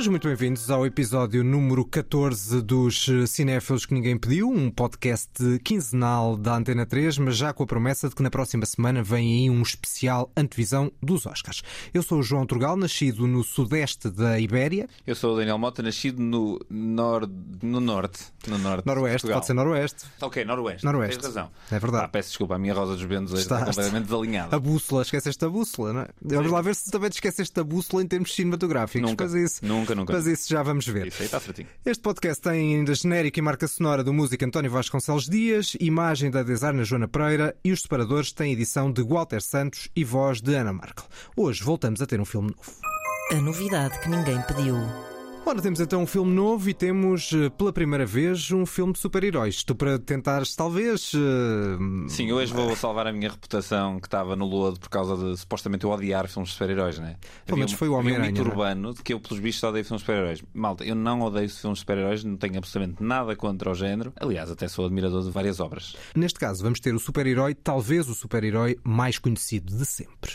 Sejam muito bem-vindos ao episódio número 14 dos Cinéfilos que Ninguém Pediu, um podcast quinzenal da Antena 3, mas já com a promessa de que na próxima semana vem aí um especial antevisão dos Oscars. Eu sou o João Turgal, nascido no sudeste da Ibéria. Eu sou o Daniel Mota, nascido no, nor... no norte. No norte noroeste, pode ser noroeste. Ok, noroeste. Noroeste. Tens razão. É verdade. Ah, peço desculpa, a minha rosa dos ventos está completamente desalinhada. A bússola, esqueceste a bússola, não é? Vamos lá ver se também te esqueceste da bússola em termos cinematográficos. Nunca. Mas isso, Nunca, nunca. Mas isso já vamos ver. Isso aí está certinho. Este podcast tem ainda genérica e marca sonora do músico António Vasconcelos Dias, imagem da designer Joana Pereira e os separadores têm edição de Walter Santos e voz de Ana Markel. Hoje voltamos a ter um filme novo. A novidade que ninguém pediu. Ora, temos então um filme novo e temos eh, pela primeira vez um filme de super-heróis. Estou para tentares, talvez. eh, Sim, hoje vou salvar a minha reputação que estava no lodo por causa de supostamente eu odiar filmes de super-heróis, né? Pelo menos foi o Homem-Aranha, um mito é? urbano de que eu, pelos bichos, odeio filmes de super-heróis. Malta, eu não odeio filmes de super-heróis, não tenho absolutamente nada contra o género. Aliás, até sou admirador de várias obras. Neste caso, vamos ter o super-herói, talvez o super-herói mais conhecido de sempre.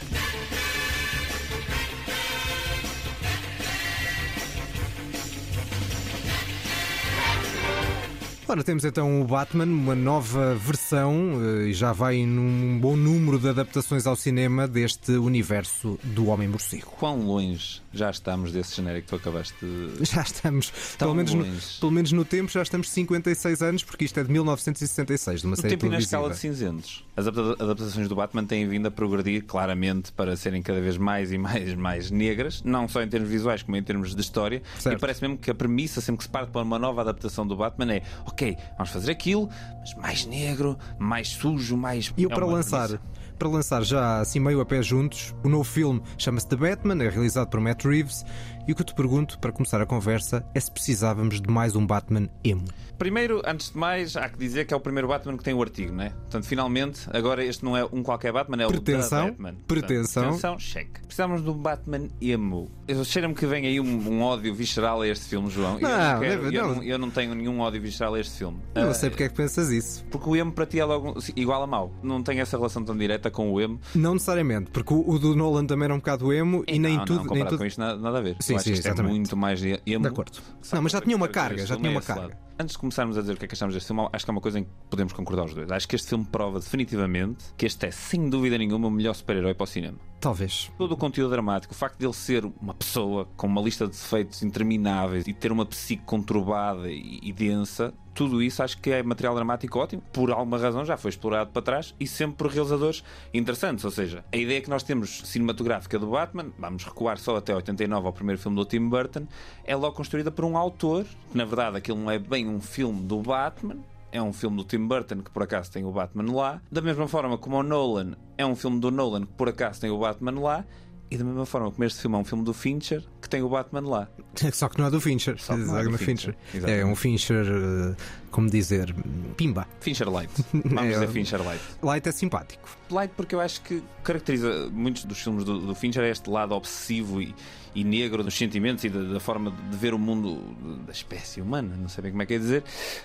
Ora, temos então o Batman, uma nova versão, eh, e já vai num bom número de adaptações ao cinema deste universo do Homem-Morcego. Quão longe já estamos desse genérico que tu acabaste de. Já estamos, Tão pelo menos, no, longe. pelo menos no tempo, já estamos 56 anos, porque isto é de 1966, de uma No série tempo e na televisiva. escala de cinzentos. As adapta- adaptações do Batman têm vindo a progredir claramente para serem cada vez mais e mais, mais negras, não só em termos visuais, como em termos de história. Certo. E parece mesmo que a premissa, sempre que se parte para uma nova adaptação do Batman, é ok, vamos fazer aquilo, mas mais negro, mais sujo, mais. E eu É para lançar, para lançar já assim meio a pé juntos, o novo filme chama-se The Batman, é realizado por Matt Reeves, e o que eu te pergunto, para começar a conversa, é se precisávamos de mais um Batman emo. Primeiro, antes de mais, há que dizer que é o primeiro Batman que tem o artigo, né? Portanto, finalmente, agora este não é um qualquer Batman, é o Pretensão, The Batman. Portanto, pretensão. pretensão, cheque. Precisamos de um Batman emo. Eu cheiro-me que vem aí um, um ódio visceral a este filme, João. eu, Não, quero- deve- eu não. não, eu não tenho nenhum ódio visceral a este filme. Eu não Ah, sei porque é que pensas isso. Porque o emo para ti é logo igual a mau. Não tem essa relação tão direta com o emo. Não necessariamente, porque o, o do Nolan também era um bocado emo e, nem não, tudo. não, nem tudo... com isto, nada, nada a ver. Sim, Sim, que isto é muito mais emo. De acordo. Não, mas já tinha uma carga, já tinha uma é carga. Antes de começarmos a dizer o que é que achamos deste filme, acho que é uma coisa em que podemos concordar os dois. Acho que este filme prova definitivamente que este é, sem dúvida nenhuma, o melhor super-herói para o cinema. Talvez. Todo o conteúdo dramático, o facto de ele ser uma pessoa com uma lista de defeitos intermináveis e ter uma psique conturbada e, e densa, tudo isso acho que é material dramático ótimo. Por alguma razão já foi explorado para trás e sempre por realizadores interessantes. Ou seja, a ideia que nós temos cinematográfica do Batman, vamos recuar só até 89 ao primeiro filme do Tim Burton, é logo construída por um autor, que na verdade aquilo não é bem um filme do Batman, é um filme do Tim Burton que por acaso tem o Batman lá. Da mesma forma como o Nolan é um filme do Nolan que por acaso tem o Batman lá. E da mesma forma como este filme é um filme do Fincher que tem o Batman lá. Só que não é do Fincher. Só que não é do do Fincher. É um Fincher, eh, como dizer, pimba. Fincher Light. Vamos É, dizer eu- Fincher Light. Light é simpático. Light porque eu acho que caracteriza muitos dos filmes do, do Fincher é este lado obsessivo e, e negro dos sentimentos e da, da forma de ver o mundo da espécie humana, não sei bem como é que é dizer.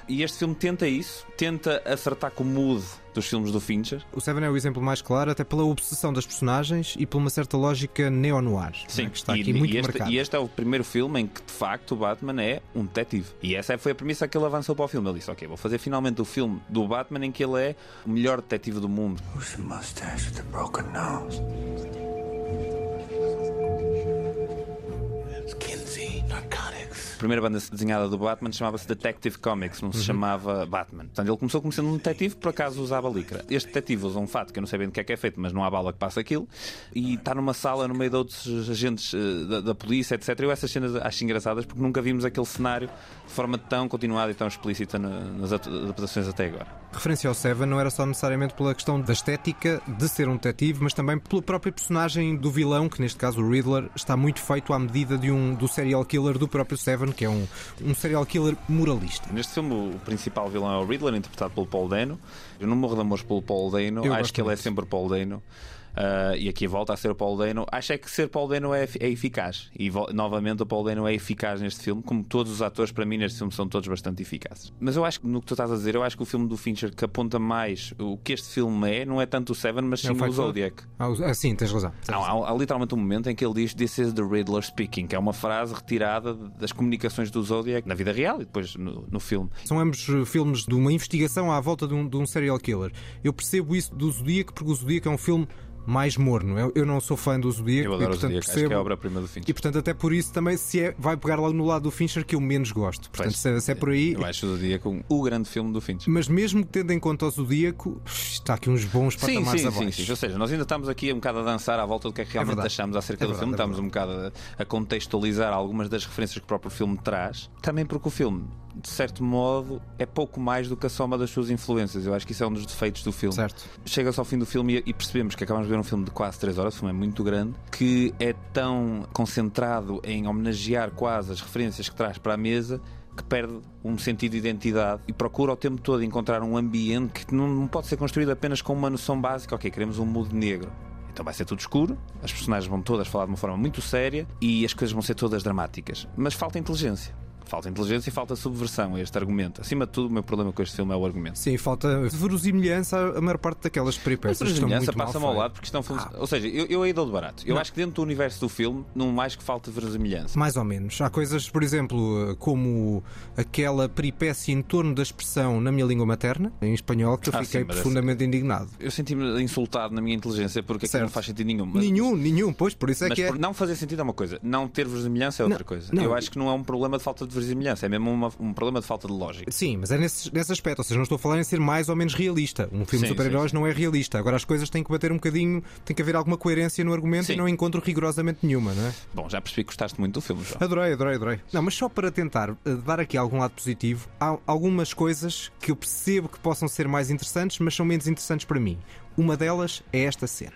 E este filme tenta isso, tenta acertar com o mood dos filmes do Fincher. O Seven é o exemplo mais claro, até pela obsessão das personagens e por uma certa lógica neo-noir, é? que está e, aqui muito e este, marcada. e este é o primeiro filme em que de facto o Batman é um detetive. E essa foi a premissa que ele avançou para o filme. Ele disse: Ok, vou fazer finalmente o filme do Batman em que ele é o melhor detetive do mundo. Kinsey primeira banda desenhada do Batman chamava-se Detective Comics, não se chamava Batman. Portanto, ele começou como sendo um detetive, por acaso usava licra. Este detetive usa um fato que eu não sei bem do que é que é feito, mas não há bala que passa aquilo, e está numa sala no meio de outros agentes eh, da, da polícia, etc. Eu essas cenas acho engraçadas porque nunca vimos aquele cenário de forma tão continuada e tão explícita na- nas adaptações até agora. Referência ao Seven não era só necessariamente pela questão da estética de ser um detetive, mas também pelo próprio personagem do vilão, que neste caso o Riddler, está muito feito à medida de um, do serial killer do próprio Seven, que é um, um serial killer moralista. Neste filme, o principal vilão é o Riddler, interpretado pelo Paul Dano, Eu não morro de amores pelo Paul Dano, Eu acho que ele é sempre Paul Dano. Ah, e aqui volta a ser o Paul Dano. Acho é que ser Paul Dano é, é eficaz. E novamente o Paul Dano é eficaz neste filme, como todos os atores para mim neste filme são todos bastante eficazes. Mas eu acho que no que tu estás a dizer, eu acho que o filme do Fincher que aponta mais o que este filme é, não é tanto o Seven, mas É o sim o Fight Club? Zodiac. Ah, o- ah, sim, tens razão. Tens Há, razão. há- há literalmente um momento em que ele diz This is the Riddler speaking, que é uma frase retirada das comunicações do Zodiac na vida real e depois no, no filme. São ambos eh, filmes de uma investigação à volta de um, de um serial killer. Eu percebo isso do Zodíaco porque o Zodíaco é um filme mais morno. Eu, eu não sou fã do Zodíaco Eu e, adoro o portanto, Zodiac, acho percebo. que é a obra-prima do Fincher. E portanto, até por isso também se é, vai pegar logo no lado do Fincher que eu menos gosto. Portanto, se, se é por aí. Eu acho o Zodiac um- o grande filme do Fincher. Mas mesmo tendo em conta o Zodíaco, está aqui uns bons Sim, patamares sim, abaixo. sim, sim. Ou seja, nós ainda estamos aqui um bocado a dançar à volta do que é que realmente verdade. achamos acerca É do verdade, filme. é Estamos um bocado a, a contextualizar algumas das referências que o próprio filme traz. Também porque o filme, de certo modo, é pouco mais do que a soma das suas influências. Eu acho que isso é um dos defeitos do filme. Certo. Chega-se ao fim do filme e, percebemos que acabamos de ver um filme de quase 3 horas, o filme é muito grande, que é tão concentrado em homenagear quase as referências que traz para a mesa que perde um sentido de identidade e procura o tempo todo encontrar um ambiente que não não pode ser construído apenas com uma noção básica. Ok, queremos um mundo negro. Então vai ser tudo escuro, as personagens vão todas falar de uma forma muito séria e as coisas vão ser todas dramáticas. Mas falta inteligência. Falta inteligência e falta subversão a este argumento. Acima de tudo, o meu problema com este filme é o argumento. Sim, falta verosimilhança a maior parte daquelas Mas peripécias a que estão semelhança muito mal passa-me ao lado porque é um filme. Ou seja, eu, eu aí dou de barato. Eu Não. acho que dentro do universo do filme, não mais que falta verosimilhança. Mais ou menos. Há coisas, por exemplo, como aquela peripécia em torno da expressão na minha língua materna, em espanhol, que eu Ah, fiquei sim, mas profundamente indignado. Eu senti-me insultado na minha inteligência porque aquilo Certo. não faz sentido nenhum. Mas, Nenhum, nenhum, pois, por isso é mas que é. não fazer sentido é uma coisa, não ter verosimilhança é outra Não, coisa. não. Eu acho que não é um problema de falta de verosimilhança, é mesmo uma- um problema de falta de lógica. Sim, mas é nesse, nesse aspecto. Ou seja, não estou a falar em ser mais ou menos realista. Um filme de super-heróis não é realista. Agora as coisas têm que bater um bocadinho, tem que haver alguma coerência no argumento Sim. e não encontro rigorosamente nenhuma, não é? Bom, já percebi que gostaste muito do filme, João. Adorei, adorei, adorei. Não, mas só para tentar eh, dar aqui algum lado positivo, há algumas coisas que eu percebo que possam ser mais interessantes, mas são menos interessantes para mim. Uma delas é esta cena.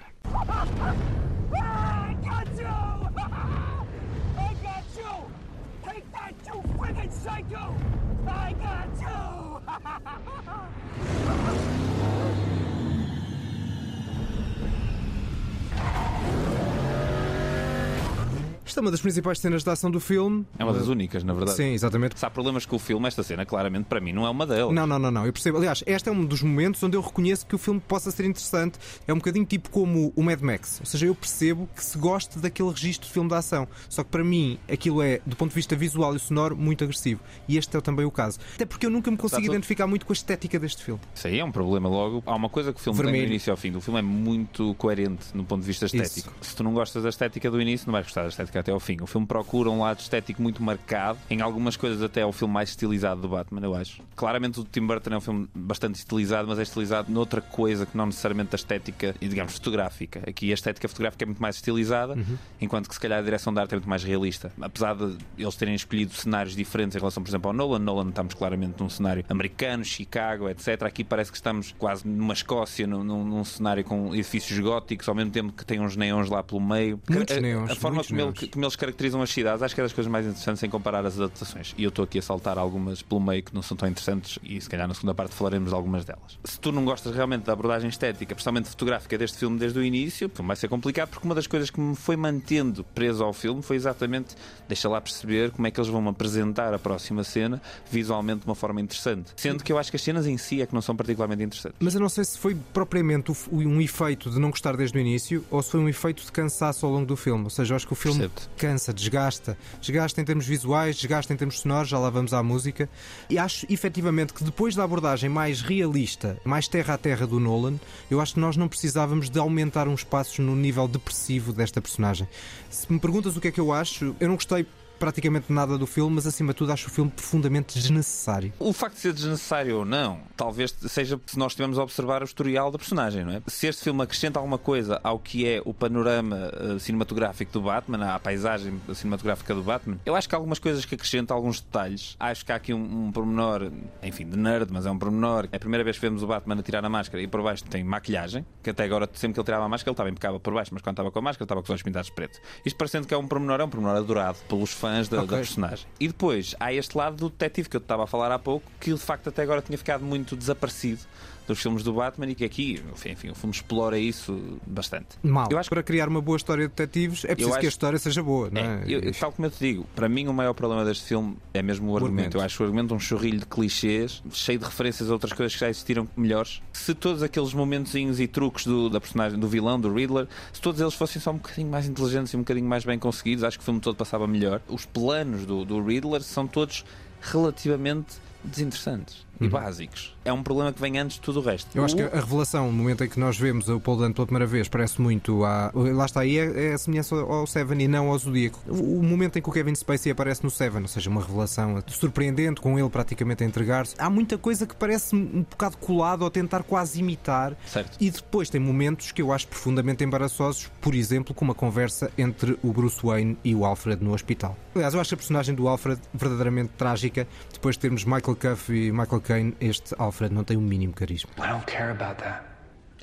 Esta é uma das principais cenas de ação do filme. É uma das únicas, na verdade. Sim, exatamente. Se há problemas com o filme, esta cena, claramente, para mim, não é uma delas. Não, não, não, não, eu percebo. Aliás, este é um dos momentos onde eu reconheço que o filme possa ser interessante. É um bocadinho tipo como o Mad Max. Ou seja, eu percebo que se goste daquele registro de filme de ação. Só que para mim, aquilo é, do ponto de vista visual e sonoro, muito agressivo. E este é também o caso. Até porque eu nunca me consigo Exato. identificar muito com a estética deste filme. Isso aí é um problema logo. Há uma coisa que o filme tem Vermelho. do início ao fim. O filme é muito coerente no ponto de vista estético. Se tu não gostas da estética do início, não vais gostar da estética até ao fim. O filme procura um lado estético muito marcado. Em algumas coisas até é o filme mais estilizado do Batman, eu acho. Claramente o Tim Burton é um filme bastante estilizado, mas é estilizado noutra coisa que não necessariamente a estética, e digamos, fotográfica. Aqui a estética fotográfica é muito mais estilizada, enquanto que se calhar a direção de arte é muito mais realista. Apesar de eles terem escolhido cenários diferentes em relação, por exemplo, ao Nolan. Nolan estamos claramente num cenário americano, Chicago, etc. Aqui parece que estamos quase numa Escócia, num, num- cenário com edifícios góticos, ao mesmo tempo que tem uns neons lá pelo meio. Muitos a, neons, A forma como, ele-. Como eles caracterizam as cidades, acho que é das coisas mais interessantes em comparar as adaptações. E eu estou aqui a saltar algumas pelo meio que não são tão interessantes e se calhar na segunda parte falaremos de algumas delas. Se tu não gostas realmente da abordagem estética, principalmente fotográfica deste filme desde o início, vai ser complicado porque uma das coisas que me foi mantendo preso ao filme foi exatamente deixa lá perceber como é que eles vão apresentar a próxima cena visualmente de uma forma interessante. Sendo que eu acho que as cenas em si é que não são particularmente interessantes. Mas eu não sei se foi propriamente um efeito de não gostar desde o início ou se foi um efeito de cansaço ao longo do filme. Ou seja, eu acho que o filme. Cansa, desgasta. Desgasta em termos visuais, desgasta em termos sonoros, já lá vamos à música. E acho efetivamente que depois da abordagem mais realista, mais terra a terra do Nolan, eu acho que nós não precisávamos de aumentar uns passos no nível depressivo desta personagem. Se me perguntas o que é que eu acho, eu não gostei praticamente nada do filme, mas acima de tudo acho o filme profundamente desnecessário. O facto de ser desnecessário ou não, talvez seja se nós estivermos a observar o historial da personagem, não é? Se este filme acrescenta alguma coisa ao que é o panorama eh, cinematográfico do Batman, à paisagem cinematográfica do Batman, eu acho que há algumas coisas que acrescenta, alguns detalhes. Acho que há aqui um, um pormenor, enfim, de nerd, mas é um pormenor. É a primeira vez que vemos o Batman a tirar a máscara e por baixo tem maquilhagem, que até agora, sempre que ele tirava a máscara, ele estava impecável por baixo, mas quando estava com a máscara, estava com os olhos pintados de preto. Isto parecendo que é um pormenor, é um pormenor adorado pelos fãs da, da Ok. personagem. E depois há este lado do detetive que eu estava a falar há pouco, que de facto até agora tinha ficado muito desaparecido dos filmes do Batman e que aqui, enfim, o filme explora isso bastante. Mal. Eu acho Para criar uma boa história de detetives é preciso acho- que a história seja boa, não é? É, eu- tal como eu te digo, para mim o maior problema deste filme é mesmo o, argumento. argumento. Eu acho o argumento um chorrilho de clichês, cheio de referências a outras coisas que já existiram melhores. Se todos aqueles momentozinhos e truques do, da personagem, do vilão, do Riddler, se todos eles fossem só um bocadinho mais inteligentes e um bocadinho mais bem conseguidos, acho que o filme todo passava melhor. Os planos do, do Riddler são todos relativamente desinteressantes e básicos. É um problema que vem antes de tudo o resto. Uhum. Eu acho que a revelação, no momento em que nós vemos o Paul Dano pela primeira vez, parece muito a. Lá está aí, é, é a semelhança ao Seven e não ao Zodíaco. O, o momento em que o Kevin Spacey aparece no Seven, ou seja, uma revelação surpreendente, com ele praticamente a entregar-se. Há muita coisa que parece um bocado colado ou tentar quase imitar. Certo. E depois tem momentos que eu acho profundamente embaraçosos, por exemplo, como a conversa entre o Bruce Wayne e o Alfred no hospital. Aliás, eu acho a personagem do Alfred verdadeiramente trágica. Depois de termos Michael Cuff e Michael Caine, este Alfred não tem o mínimo carisma. I don't care about that.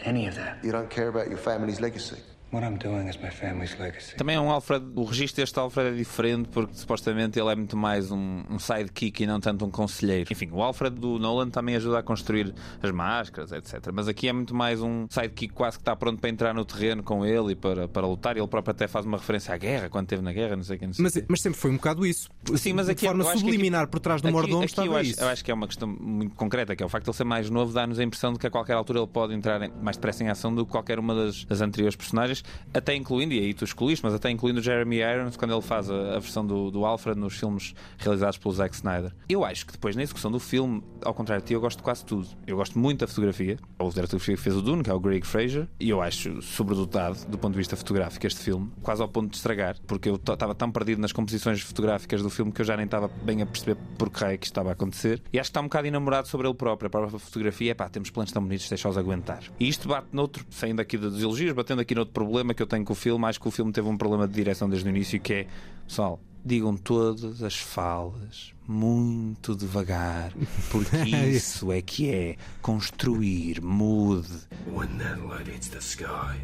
Any of that. You don't care about your family's legacy. What I'm doing is my family's legacy. Também é um Alfred, o registro deste Alfred é diferente porque supostamente ele é muito mais um, um sidekick e não tanto um conselheiro. Enfim, o Alfred do Nolan também ajuda a construir as máscaras, etc. Mas aqui é muito mais um sidekick quase que está pronto para entrar no terreno com ele e para, para lutar. Ele próprio até faz uma referência à guerra, quando esteve na guerra, não sei quem. Não sei Mas, mas sempre foi um bocado isso. Sim, mas de aqui forma eu acho que aqui- subliminar por trás do aqui- mordomo aqui eu acho, isso. eu acho que é uma questão muito concreta, que é o facto de ele ser mais novo, dá-nos a impressão de que a qualquer altura ele pode entrar em- mais depressa em ação do que qualquer uma das, das anteriores personagens, até incluindo, e aí tu escolhiste, mas até incluindo o Jeremy Irons quando ele faz a, a versão do, do Alfred nos filmes realizados pelo Zack Snyder. Eu acho que depois na execução do filme, ao contrário de ti, eu gosto de quase tudo. Eu gosto muito da fotografia. O diretor que fez o Dune, que é o Greg Fraser, e eu acho sobredotado do ponto de vista fotográfico este filme, quase ao ponto de estragar, porque eu estava tão perdido nas composições fotográficas do filme que eu já nem estava bem a perceber por que raio é que estava a acontecer. E acho que está um bocado enamorado sobre ele próprio. A própria fotografia, pá, temos planos tão bonitos, deixa-os aguentar. E isto bate noutro, saindo aqui dos elogios, batendo aqui noutro problema que eu tenho com o filme. Acho que o filme teve um problema de direção desde o início, que é, pessoal, digam todas as falas muito devagar, porque isso é que é construir mood. When that light hits the sky,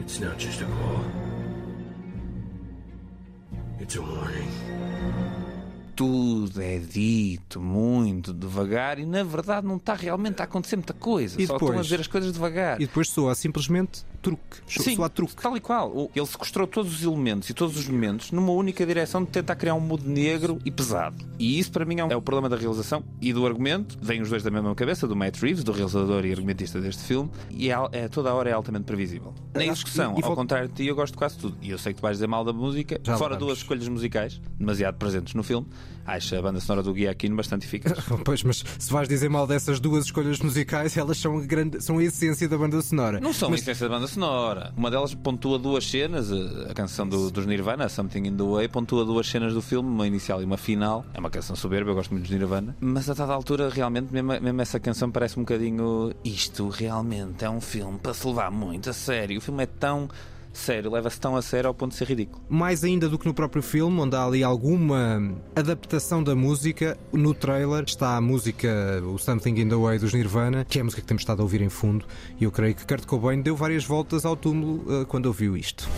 it's not just a call. It's a warning. Tudo é dito muito devagar e na verdade não está realmente a acontecer muita coisa. E Só depois? estão a dizer as coisas devagar. E depois soa simplesmente truque. Sim, soa truque. tal e qual. Ele sequestrou todos os elementos e todos os momentos numa única direção de tentar criar um mood negro e pesado. E isso para mim é, um- é o problema da realização e do argumento. Vêm os dois da mesma cabeça, do Matt Reeves, do realizador e argumentista deste filme, e é, é- toda a hora é altamente previsível. Na execução, e ao contrário de ti, eu gosto de quase tudo. E eu sei que tu vais dizer mal da música, Já fora duas escolhas musicais, demasiado presentes no filme. Acho a banda sonora do Guia Aquino bastante eficaz. Pois, mas se vais dizer mal dessas duas escolhas musicais, elas são a, grande, são a essência da banda sonora. Não são Mas- a essência da banda sonora. Uma delas pontua duas cenas, a a canção do, dos Nirvana, Something in the Way, pontua duas cenas do filme, uma inicial e uma final. É uma canção soberba, eu gosto muito dos Nirvana. Mas a dada altura, realmente, mesmo, mesmo essa canção parece um bocadinho. Isto realmente é um filme para se levar muito a sério. O filme é tão sério, leva-se tão a sério ao ponto de ser ridículo. Mais ainda do que no próprio filme, onde há ali alguma adaptação da música, no trailer está a música, o Something in the Way dos Nirvana, que é a música que temos estado a ouvir em fundo, e eu creio que Kurt Cobain deu várias voltas ao túmulo eh, quando ouviu isto.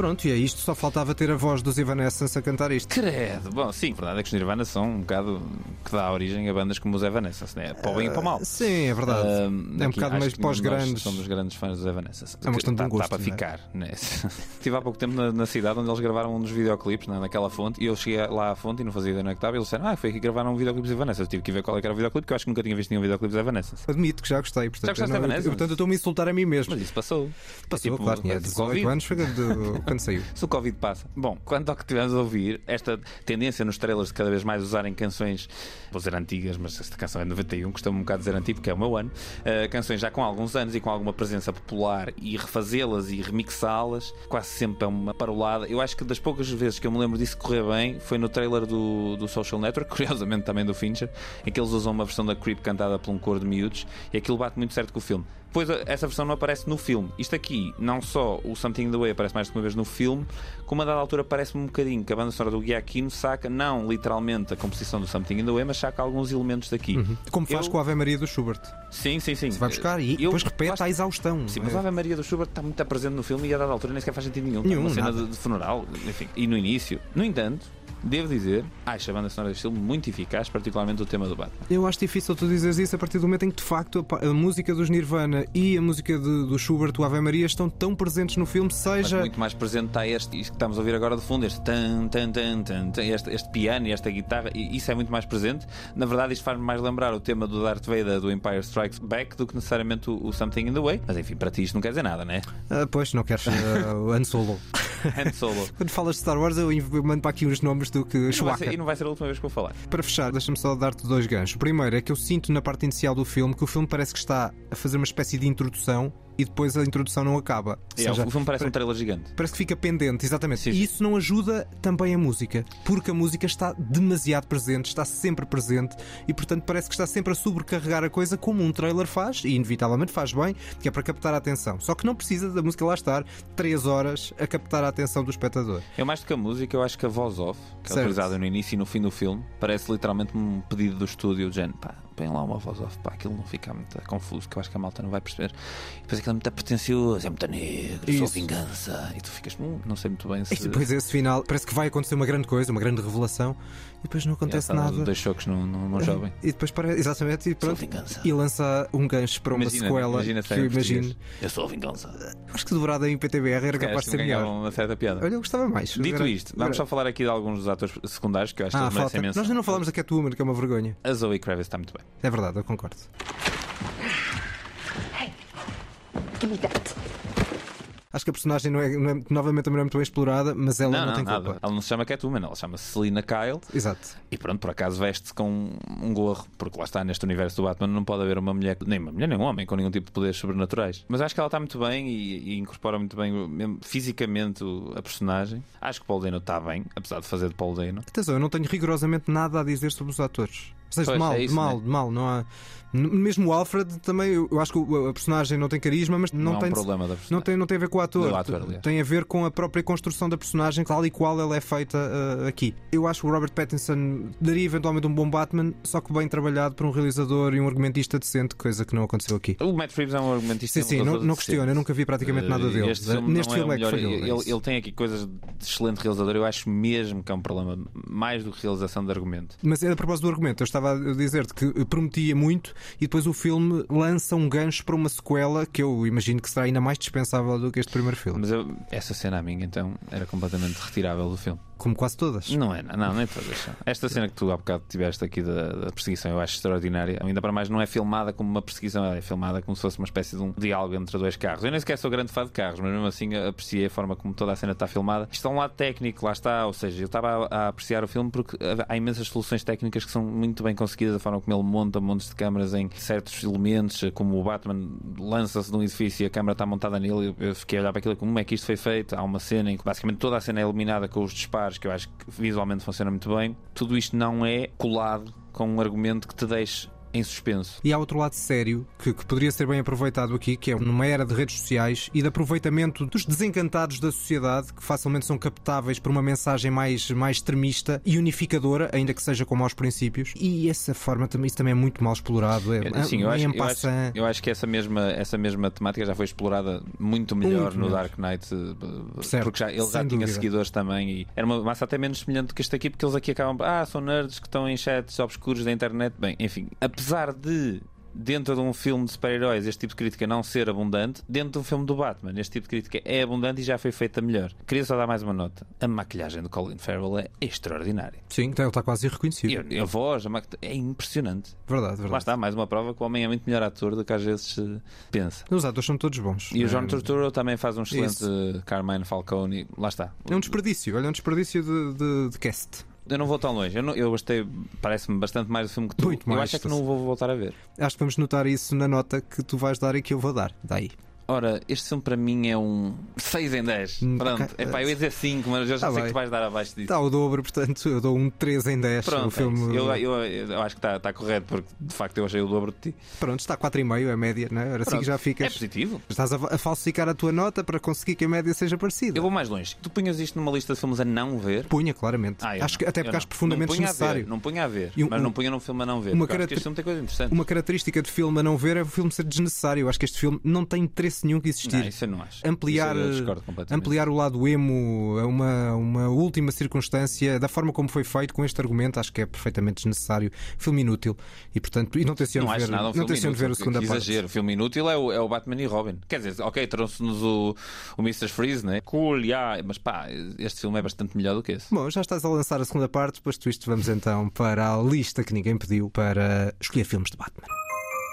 Pronto, e é isto, só faltava ter a voz dos Evanescence a cantar isto. Credo! Bom, sim, a verdade é que os Nirvana são um bocado que dá origem a bandas como os Evanescence, né? para o bem e para o mal. Sim, é verdade. Um, é um bocado mais pós-grandes. Somos grandes fãs dos Evanescence. É uma questão de um Tá- gosto, Tá para é? ficar. Né? Estive há pouco tempo na, na cidade onde eles gravaram um dos videoclipes, né, naquela fonte, e eu cheguei lá à fonte e não fazia ideia onde é que estava. E eles disseram, ah, foi aqui que gravaram um videoclipe dos Evanescence. Eu tive que ver qual é era o videoclipe, que eu acho que nunca tinha visto nenhum videoclipe dos Evanescence. Admito que já gostei, portanto, Já gostaste eu, não- eu- portanto eu estou-me a insultar a mim mesmo. Mas isso passou. Passou, É tipo, claro, é do 18 Covid. anos foi quando saiu. Se o Covid passa. Bom, quanto ao que tivemos a ouvir, esta tendência nos trailers de cada vez mais usarem canções, vou dizer antigas, mas esta canção é de 91, costumo um bocado dizer antigo porque é o meu ano, uh, canções já com alguns anos e com alguma presença popular e refazê-las e remixá-las, quase sempre é uma parolada. Eu acho que das poucas vezes que eu me lembro disso correr bem foi no trailer do, do Social Network, curiosamente também do Fincher, em que eles usam uma versão da Creep cantada por um coro de miúdos e aquilo bate muito certo com o filme. Depois essa versão não aparece no filme. Isto aqui, não só o Something in the Way aparece mais de uma vez no filme, como a dada altura parece-me um bocadinho que a banda sonora do Giacchino saca, não literalmente a composição do Something in the Way, mas saca alguns elementos daqui. Como faz Eu- com a Ave Maria do Schubert. Sim, sim, sim. Se vai buscar e Eu- depois repete lá à exaustão. Sim, mas é? a Ave Maria do Schubert está muito presente no filme e a dada altura nem sequer faz sentido nenhum. Nenhum, numa cena nada. de funeral, enfim. E no início. No entanto, devo dizer, acho a banda sonora deste filme muito eficaz, particularmente o tema do Batman. Eu acho difícil tu dizeres isso a partir do momento em que, de facto, a, a música dos Nirvana e a música de- do Schubert, o Ave Maria, estão tão presentes no filme, Mas seja. muito mais presente está este, isto que estamos a ouvir agora de fundo, este tan, tan, tan, tan, este, este piano e esta guitarra, e isso é muito mais presente. Na verdade, isto faz-me mais lembrar o tema do Darth Vader do Empire Strikes Back do que necessariamente o, o Something in the Way. Mas enfim, para ti isto não quer dizer nada, né? Ah, pois, não queres uh, o Han Solo. Han Solo. Quando falas de Star Wars, eu mando para aqui uns nomes do que E não, vai Chewbacca. ser, e não vai ser a última vez que vou falar. Para fechar, deixa-me só dar-te dois ganchos. O primeiro é que eu sinto na parte inicial do filme que o filme parece que está a fazer uma espécie de introdução e depois a introdução não acaba. É, seja, o filme parece um trailer gigante. Parece que fica pendente, exatamente. Sim, E isso não ajuda também a música, porque a música está demasiado presente, está sempre presente e, portanto, parece que está sempre a sobrecarregar a coisa como um trailer faz, e inevitavelmente faz bem, que é para captar a atenção. Só que não precisa da música lá estar 3 horas a captar a atenção do espectador. Eu mais do que a música, eu acho que a voz off, que é Certo. utilizada no início e no fim do filme, parece literalmente um pedido do estúdio de género, pá, põe lá uma voz off, pá, aquilo não fica muito confuso, que eu acho que a malta não vai perceber. E depois aquilo é muito pretencioso, é muito negro, sou vingança, e tu ficas, hum, não sei muito bem se. E depois esse final, parece que vai acontecer uma grande coisa, uma grande revelação, e depois não acontece Engraçado, nada. Dois choques no, no jovem. E depois parece, exatamente, e, Sou pronto, vingança. e lança um gancho para uma Imagina, sequela imagina que português. imagino. Eu sou a vingança. Acho que dobrada em PTBR era capaz de que ser melhor. uma certa piada. Olha, eu gostava mais. Dito Era- isto, vamos só falar aqui de alguns dos atores secundários que eu acho que Ah, eles falta. merecem menção. Nós ainda não falamos da Catwoman, que é uma vergonha. A Zoe Kravitz está muito bem. É verdade, eu concordo. Give me that. Acho que a personagem não é, não é- novamente também não é muito bem explorada, mas ela não, não, não, tem nada. culpa. Ela não se chama Catwoman, ela chama-se Selina Kyle. Exato. E pronto, por acaso veste-se com um gorro, porque lá está, neste universo do Batman não pode haver uma mulher, nem uma mulher, nem um homem com nenhum tipo de poderes sobrenaturais. Mas acho que ela está muito bem e, e incorpora muito bem, mesmo fisicamente, a personagem. Acho que o Paul Dano está bem, apesar de fazer de Paul Dano. Atenção, eu não tenho rigorosamente nada a dizer sobre os atores. Ou seja, de Pois, mal, é de isso, mal, né? de mal. Não há... Mesmo o Alfred também, eu acho que a personagem não tem carisma, mas não, Não, tem. problema da personagem. Não tem, não tem a ver com o ator. Ator, tem a ver com a própria construção da personagem, tal e qual ela é feita uh, aqui. Eu acho que o Robert Pattinson daria eventualmente um bom Batman, só que bem trabalhado por um realizador e um argumentista decente, coisa que não aconteceu aqui. O Matt Reeves é um argumentista Sim, sim, não, não questiono, eu nunca vi praticamente nada Eh, dele. Este filme Neste não filme é, é, o que melhor. falhou. é ele, isso. ele tem aqui coisas de excelente realizador. Eu acho mesmo que é um problema mais do que realização de argumento. Mas é a propósito do argumento, eu estava a dizer-te que prometia muito e depois o filme lança um gancho para uma sequela que eu imagino que será ainda mais dispensável do que este primeiro filme. Mas eu- essa cena a mim, então, era completamente retirável do filme. Como quase todas. Não é, não, nem todas. são. Esta cena que tu há bocado tiveste aqui da, da perseguição eu acho extraordinária. Ainda para mais, não é filmada como uma perseguição, é filmada como se fosse uma espécie de um diálogo entre dois carros. Eu nem sequer sou grande fã de carros, mas mesmo assim apreciei a forma como toda a cena está filmada. Isto é um lado técnico, lá está. Ou seja, eu estava a, a apreciar o filme porque há imensas soluções técnicas que são muito bem conseguidas, a forma como ele monta montes de câmaras em certos elementos, como o Batman lança-se de um edifício e a câmara está montada nele. Eu fiquei a olhar para aquilo como é que isto foi feito. Há uma cena em que basicamente toda a cena é iluminada com os disparos, que eu acho que visualmente funciona muito bem. Tudo isto não é colado com um argumento que te deixe em suspenso. E há outro lado sério que, que poderia ser bem aproveitado aqui, que é numa era de redes sociais e de aproveitamento dos desencantados da sociedade que facilmente são captáveis por uma mensagem mais, mais extremista e unificadora, ainda que seja com maus princípios. E essa forma também, isso também é muito mal explorado. É, Eu- Sim, eu acho, em eu, acho, eu acho que essa mesma, essa mesma temática já foi explorada muito melhor Muito no melhor. Dark Knight, eh, Certo, porque já, ele já sem tinha dúvida. seguidores também e era uma massa até menos semelhante que este aqui, porque eles aqui acabam, ah, são nerds que estão em chats obscuros da internet. Bem, enfim, apesar de. Dentro de um filme de super-heróis, este tipo de crítica não ser abundante, dentro de um filme do Batman, este tipo de crítica é abundante e já foi feita melhor. Queria só dar mais uma nota. A maquilhagem do Colin Farrell é extraordinária. Sim, então ele está quase irreconhecível. E a, voz, a é impressionante. Verdade, verdade. Lá está, mais uma prova que o homem é muito melhor ator do que às vezes se pensa. Os atores são todos bons. E o John É- Turturro também faz um excelente Isso. eh, Carmine Falcone. Lá está. É um desperdício, olha, é um desperdício de, de, de cast. Eu não vou tão longe. Eu, não- eu gostei, parece-me bastante mais do filme que tu. Muito eu mais, acho é que não vou voltar a ver. Acho que vamos notar isso na nota que tu vais dar e que eu vou dar. Daí. Ora, este filme para mim é um 6 em 10. Hum, Pronto. ok. Epá, eu ia dizer 5, mas eu já Tá sei que tu vais dar abaixo disso. Está ao dobro, portanto, eu dou um 3 em 10. Pronto, o é filme... isso. eu, eu, eu acho que está está correto, porque de facto eu achei o dobro de ti. Pronto, está 4,5 é a média, não é? Agora assim que já É ficas. positivo. Estás a, a falsificar a tua nota para conseguir que a média seja parecida. Eu vou mais longe. Tu punhas isto numa lista de filmes a não ver? Punha, claramente. Ah, acho que, até porque acho profundamente não desnecessário. ver, não punha a ver, um- mas não punha num filme a não ver. uma porque acho que caracter- este filme tem coisas interessantes. Uma característica de filme a não ver é o filme ser desnecessário. Eu acho que este filme não tem interesse nenhum que existir. Não, isso eu não acho. ampliar, ampliar o lado emo a uma, uma última circunstância, da forma como foi feito com este argumento, acho que é perfeitamente desnecessário. Filme inútil. E portanto, e não tenciono Não ver, nada um não filme tenciono inútil, ver a segunda que parte. exagero. O filme inútil é o, é o Batman e Robin. Quer dizer, ok, trouxe-nos o, o Mr. Freeze, né? Cool, yeah, mas pá, este filme é bastante melhor do que esse. Bom, já estás a lançar a segunda parte, depois disto vamos então para a lista que ninguém pediu para escolher filmes de Batman.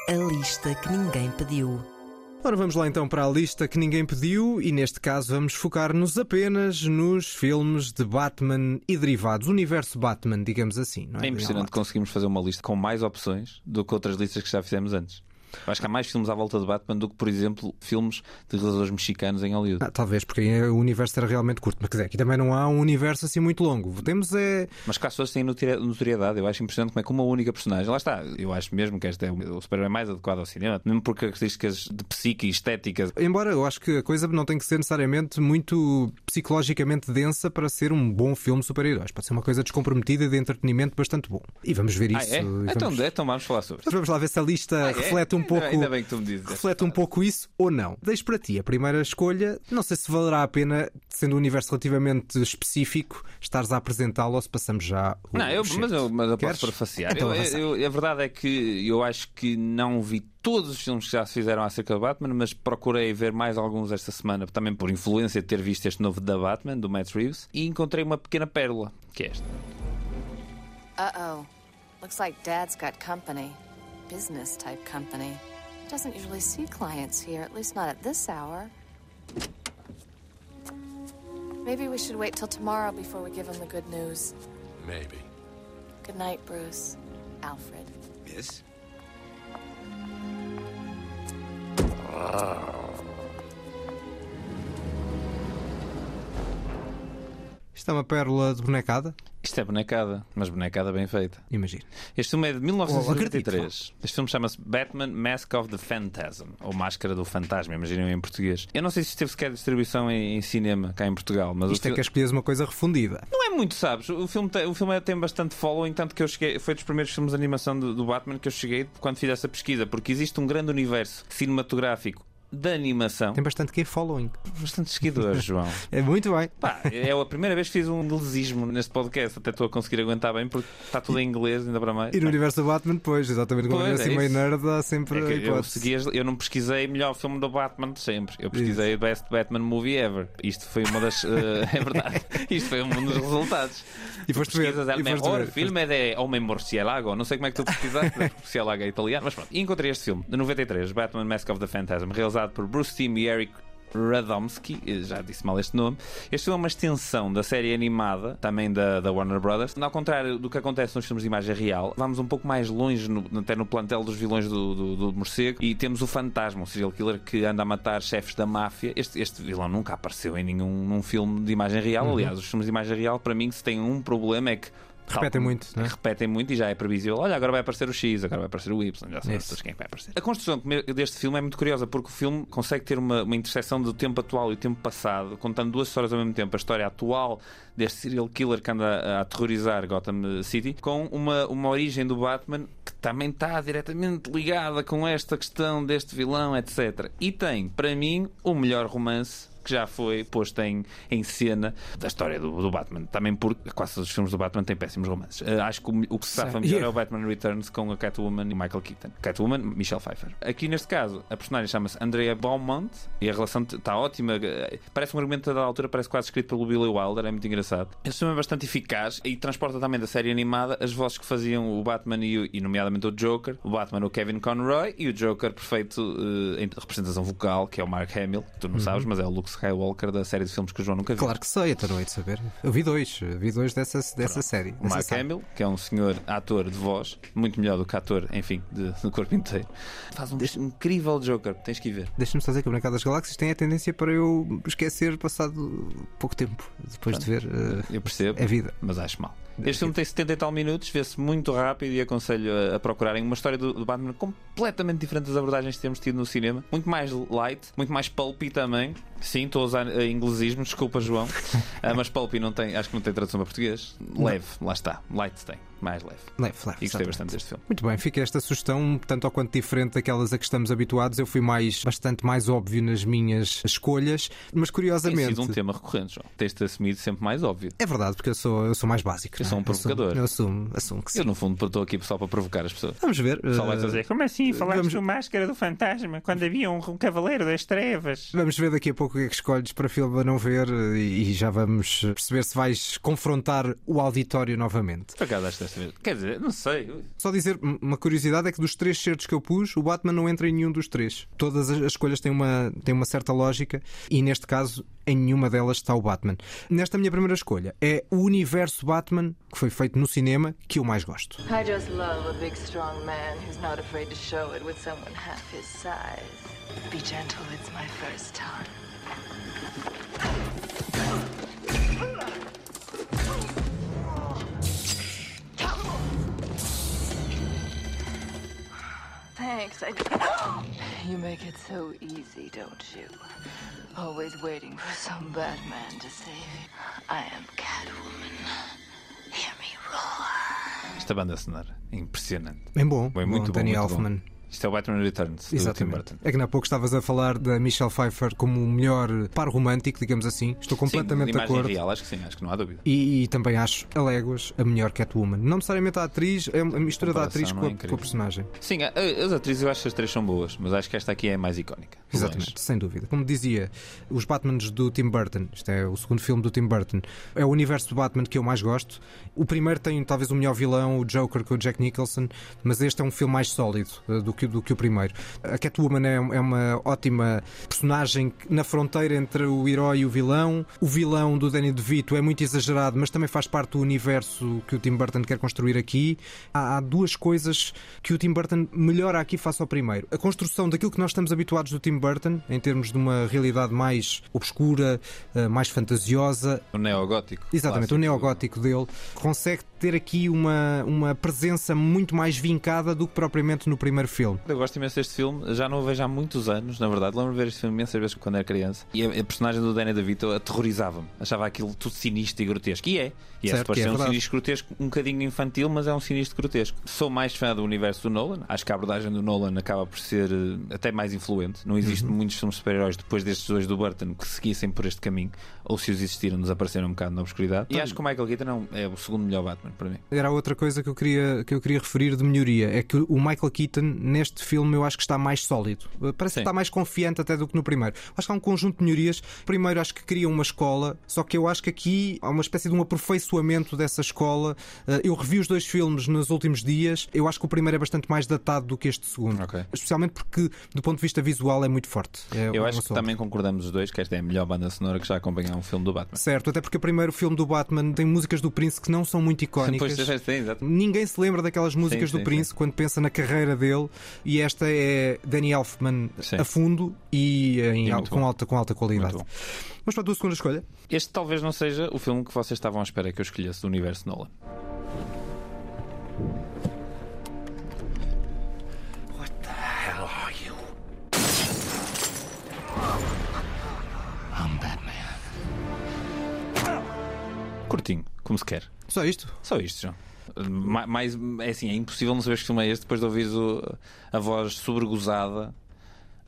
A lista que ninguém pediu. Ora, vamos lá então para a lista que ninguém pediu e neste caso vamos focar-nos apenas nos filmes de Batman e derivados, universo Batman, digamos assim. Não é? É impressionante conseguirmos fazer uma lista com mais opções do que outras listas que já fizemos antes. Acho que há mais filmes à volta de Batman do que, por exemplo, filmes de realizadores mexicanos em Hollywood. Ah, talvez porque aí o universo era realmente curto, mas quer dizer, aqui também não há um universo assim muito longo. Temos é. Mas as pessoas têm notori- notoriedade. Eu acho impressionante como é que uma única personagem. Lá está. Eu acho mesmo que este é o super mais adequado ao cinema, mesmo por características de psique e estética. Embora eu acho que a coisa não tem que ser necessariamente muito psicologicamente densa para ser um bom filme de super-heróis. Pode ser uma coisa descomprometida e de entretenimento bastante bom. E vamos ver Ah, isso. é? e vamos... Então, então vamos falar sobre Mas vamos lá ver se a lista Ah, é? reflete um Ainda- pouco. Ainda bem que tu me dizes. reflete um pouco isso ou não. Deixo para ti a primeira escolha. Não sei se valerá a pena, sendo um universo relativamente específico, estares a apresentá-lo ou se passamos já o Não, eu, mas, eu, mas eu Queres? posso prefaciar. Então Eu- eu- a verdade é que eu acho que não vi todos os filmes que já se fizeram acerca do Batman, mas procurei ver mais alguns esta semana, também por influência de ter visto este novo da Batman, do Matt Reeves, e encontrei uma pequena pérola, que é esta. Uh oh. Looks like Dad's got company. Business type company. Doesn't usually see clients here, at least not at this hour. Maybe we should wait till tomorrow before we give him the good news. Maybe. Good night, Bruce. Alfred. Miss? Isto é uma pérola de bonecada? Isto é bonecada, mas bonecada bem feita. Imagina. Este filme é de Oh, 1993. acredito. este filme chama-se Batman Mask of the Phantasm, ou Máscara do Fantasma, imaginem em português. Eu não sei se isto teve sequer distribuição em, em cinema cá em Portugal, mas Isto é que escolhes uma coisa refundida. Não é muito, sabes? O filme tem, o filme tem bastante following, tanto que eu cheguei. Foi dos primeiros filmes de animação do, do Batman que eu cheguei quando fiz essa pesquisa, porque existe um grande universo cinematográfico da animação. Tem bastante que following. bastante seguidores, João. É muito bem. Pá, é a primeira vez que fiz um inglesismo neste podcast. Até estou a conseguir aguentar bem, porque está tudo em inglês, ainda para mais. E no universo do Batman, depois, exatamente como é Pois, assim é meio isso. nerd, há sempre É eu, segui eu não pesquisei melhor filme do Batman de sempre. Eu pesquisei Best Batman Movie Ever. Isto foi uma das. eh, é verdade. Isto foi um dos resultados. E foste ver, e foste Mejor ver. filme de Homem Morcielago. Não sei como é que tu pesquisaste, porque Morcielago é italiano, mas pronto. E encontrei este filme, de 93, Batman Mask of the Phantasm, realizado por Bruce Timm e Eric Radomski, já disse mal este nome. Este filme é uma extensão da série animada, também da, da Warner Brothers. Ao contrário do que acontece nos filmes de imagem real, vamos um pouco mais longe, no- até no plantel dos vilões do, do, do morcego, e temos o fantasma, um serial killer que anda a matar chefes da máfia. Este, este vilão nunca apareceu em nenhum filme de imagem real. Aliás, os filmes de imagem real, para mim, se têm um problema é que Repetem muito, não é? Repetem muito e já é previsível. Olha, agora vai aparecer o X, agora vai aparecer o Y, já sabes quem é que vai aparecer. A construção deste filme é muito curiosa porque o filme consegue ter uma, uma interseção do tempo atual e do tempo passado, contando duas histórias ao mesmo tempo. A história atual deste serial killer que anda a, a aterrorizar Gotham City, com uma, uma origem do Batman que também está diretamente ligada com esta questão deste vilão, etc. E tem, para mim, o melhor romance que já foi posto em, em cena da história do, do Batman. Também porque quase todos os filmes do Batman têm péssimos romances. Eh, acho que o, o que se safa melhor é o Batman Returns com a Catwoman e Michael Keaton. Catwoman, Michelle Pfeiffer. Aqui neste caso, a personagem chama-se Andrea Beaumont e a relação está ótima. Eh, Parece um argumento da altura, parece quase escrito pelo Billy Wilder, é muito engraçado. Este filme é bastante eficaz e transporta também da série animada as vozes que faziam o Batman e, o- e nomeadamente o Joker. O Batman, o Kevin Conroy e o Joker perfeito eh, em representação vocal, que é o Mark Hamill, que tu não sabes, mas é o Luke Skywalker da série de filmes que o João nunca viu. Claro que sei, então não hei de saber. Eu vi dois, vi dois dessa, dessa série. O dessa Mark. Hamill, que é um senhor ator de voz, muito melhor do que ator, enfim, de, do corpo inteiro, faz um incrível Joker. Tens que ir ver. Deixa-me só dizer que o Mercado das Galáxias tem a tendência para eu esquecer passado pouco tempo depois de ver. eh, Eu percebo, é vida. mas acho mal. Este filme tem 70 e tal minutos, vê-se muito rápido e aconselho a, a procurarem uma história do, do Batman completamente diferente das abordagens que temos tido no cinema. Muito mais light, muito mais pulpy também. Sim, estou a usar uh, inglesismo, desculpa, João. Ah, mas pulpy não tem, acho que não tem tradução para português. Leve, lá está. Light tem, mais leve. Leve, leve, E gostei bastante deste filme. Muito bem, fica esta sugestão, tanto ou quanto diferente daquelas a que estamos habituados. Eu fui mais, bastante mais óbvio nas minhas escolhas, mas Tem curiosamente. sido um tema recorrente, João. Tens-te assumido sempre mais óbvio. É verdade, porque eu sou, eu sou mais básico. Eu não sou é? um provocador. Eu assumo, assumo que sim. Eu, no fundo, estou aqui só para provocar as pessoas. Vamos ver. O pessoal vai eh, dizer, Como assim? Falaste Vamos- do Máscara do Fantasma quando havia um, um Cavaleiro das Trevas? Vamos ver daqui a pouco o que é que escolhes para filme a não ver eh, e já vamos perceber se vais confrontar o auditório novamente. Por acaso acho desta vez. Quer dizer, não sei. Só dizer uma curiosidade é que dos três certos que eu pus, o Batman não entra em nenhum dos três. Todas as as escolhas têm uma, têm uma certa lógica e neste caso em nenhuma delas está o Batman. Nesta minha primeira escolha é o universo Batman que foi feito no cinema que eu mais gosto. I just love a big, strong man who's not afraid to show it with someone half his size. Be gentle, it's my first time. Thanks. I... You make it so easy, don't you? Always waiting for some bad man to save you. I am Catwoman. Hear me roar. Esta banda sonora é impressionante. Bem bom, Bem, bom, muito bom, Danny muito Elfman. Isto é o Batman Returns Exatamente. É que há pouco estavas a falar da Michelle Pfeiffer como o melhor par romântico, digamos assim. Estou completamente sim, de acordo. real, acho que sim, acho que não há dúvida. E, e também acho a léguas a melhor Catwoman. Não necessariamente a atriz, é a mistura da Comparação atriz com é a, incrível. com a personagem. Sim, a- a- as atrizes eu acho que as três são boas, mas acho que esta aqui é a mais icónica. Exatamente, longe. sem dúvida. Como dizia, os Batmans do Tim Burton, isto é o segundo filme do Tim Burton, é o universo do Batman que eu mais gosto. O primeiro tem talvez o melhor vilão, o Joker com o Jack Nicholson, mas este é um filme mais sólido eh, do que, do que o primeiro. A Catwoman é, é uma ótima personagem na fronteira entre o herói e o vilão. O vilão do Danny DeVito é muito exagerado, mas também faz parte do universo que o Tim Burton quer construir aqui. Há, há duas coisas que o Tim Burton melhora aqui face ao primeiro. A construção daquilo que nós estamos habituados do Tim Burton, em termos de uma realidade mais obscura, eh, mais fantasiosa. O neogótico. Exatamente, o neogótico dele consegue ter aqui uma, uma presença muito mais vincada do que propriamente no primeiro filme. Eu gosto imenso deste filme, já não o vejo há muitos anos, na verdade. Lembro-me de ver este filme imensas vezes quando era criança. E a, a personagem do Danny DeVito aterrorizava-me. Achava aquilo tudo sinistro e grotesco. E é. E é Certo, que é ser um verdade. sinistro grotesco, um bocadinho infantil, mas é um sinistro grotesco. Sou mais fã do universo do Nolan. Acho que a abordagem do Nolan acaba por ser eh, até mais influente. Não existe Uhum. muitos filmes super-heróis depois destes dois do Burton que seguissem por este caminho. Ou se os existiram, desapareceram um bocado na obscuridade. E acho que o Michael Keaton é é o segundo melhor Batman para mim. Era outra coisa que eu queria, que eu queria referir de melhoria. É que o Michael Keaton, neste filme, eu acho que está mais sólido. Parece Sim. que está mais confiante até do que no primeiro. Acho que há um conjunto de melhorias. Primeiro, acho que cria uma escola, só que eu acho que aqui há uma espécie de um aperfeiçoamento dessa escola. Eh, Eu revi os dois filmes nos últimos dias. Eu acho que o primeiro é bastante mais datado do que este segundo. Ok. Especialmente porque, do ponto de vista visual, é muito forte. É Eu acho que também concordamos os dois que esta é a melhor banda sonora que já acompanhou um filme do Batman. Certo, até porque o primeiro filme do Batman tem músicas do Prince que não são muito icónicas. Pois, sim. Ninguém se lembra daquelas músicas Sim, do sim, Prince quando pensa na carreira dele e esta é Danny Elfman Sim. a fundo e, em E com, bom. alta, com alta qualidade. Mas para a tua segunda escolha, Este talvez não seja o filme que vocês estavam à espera que eu escolhesse do universo Nolan. Hell are you? I'm Batman. Curtinho, como se quer. só isto. Só isto, João. Ma- Mais, é assim, é impossível não saber que filme é este depois de ouvir a voz sobregozada.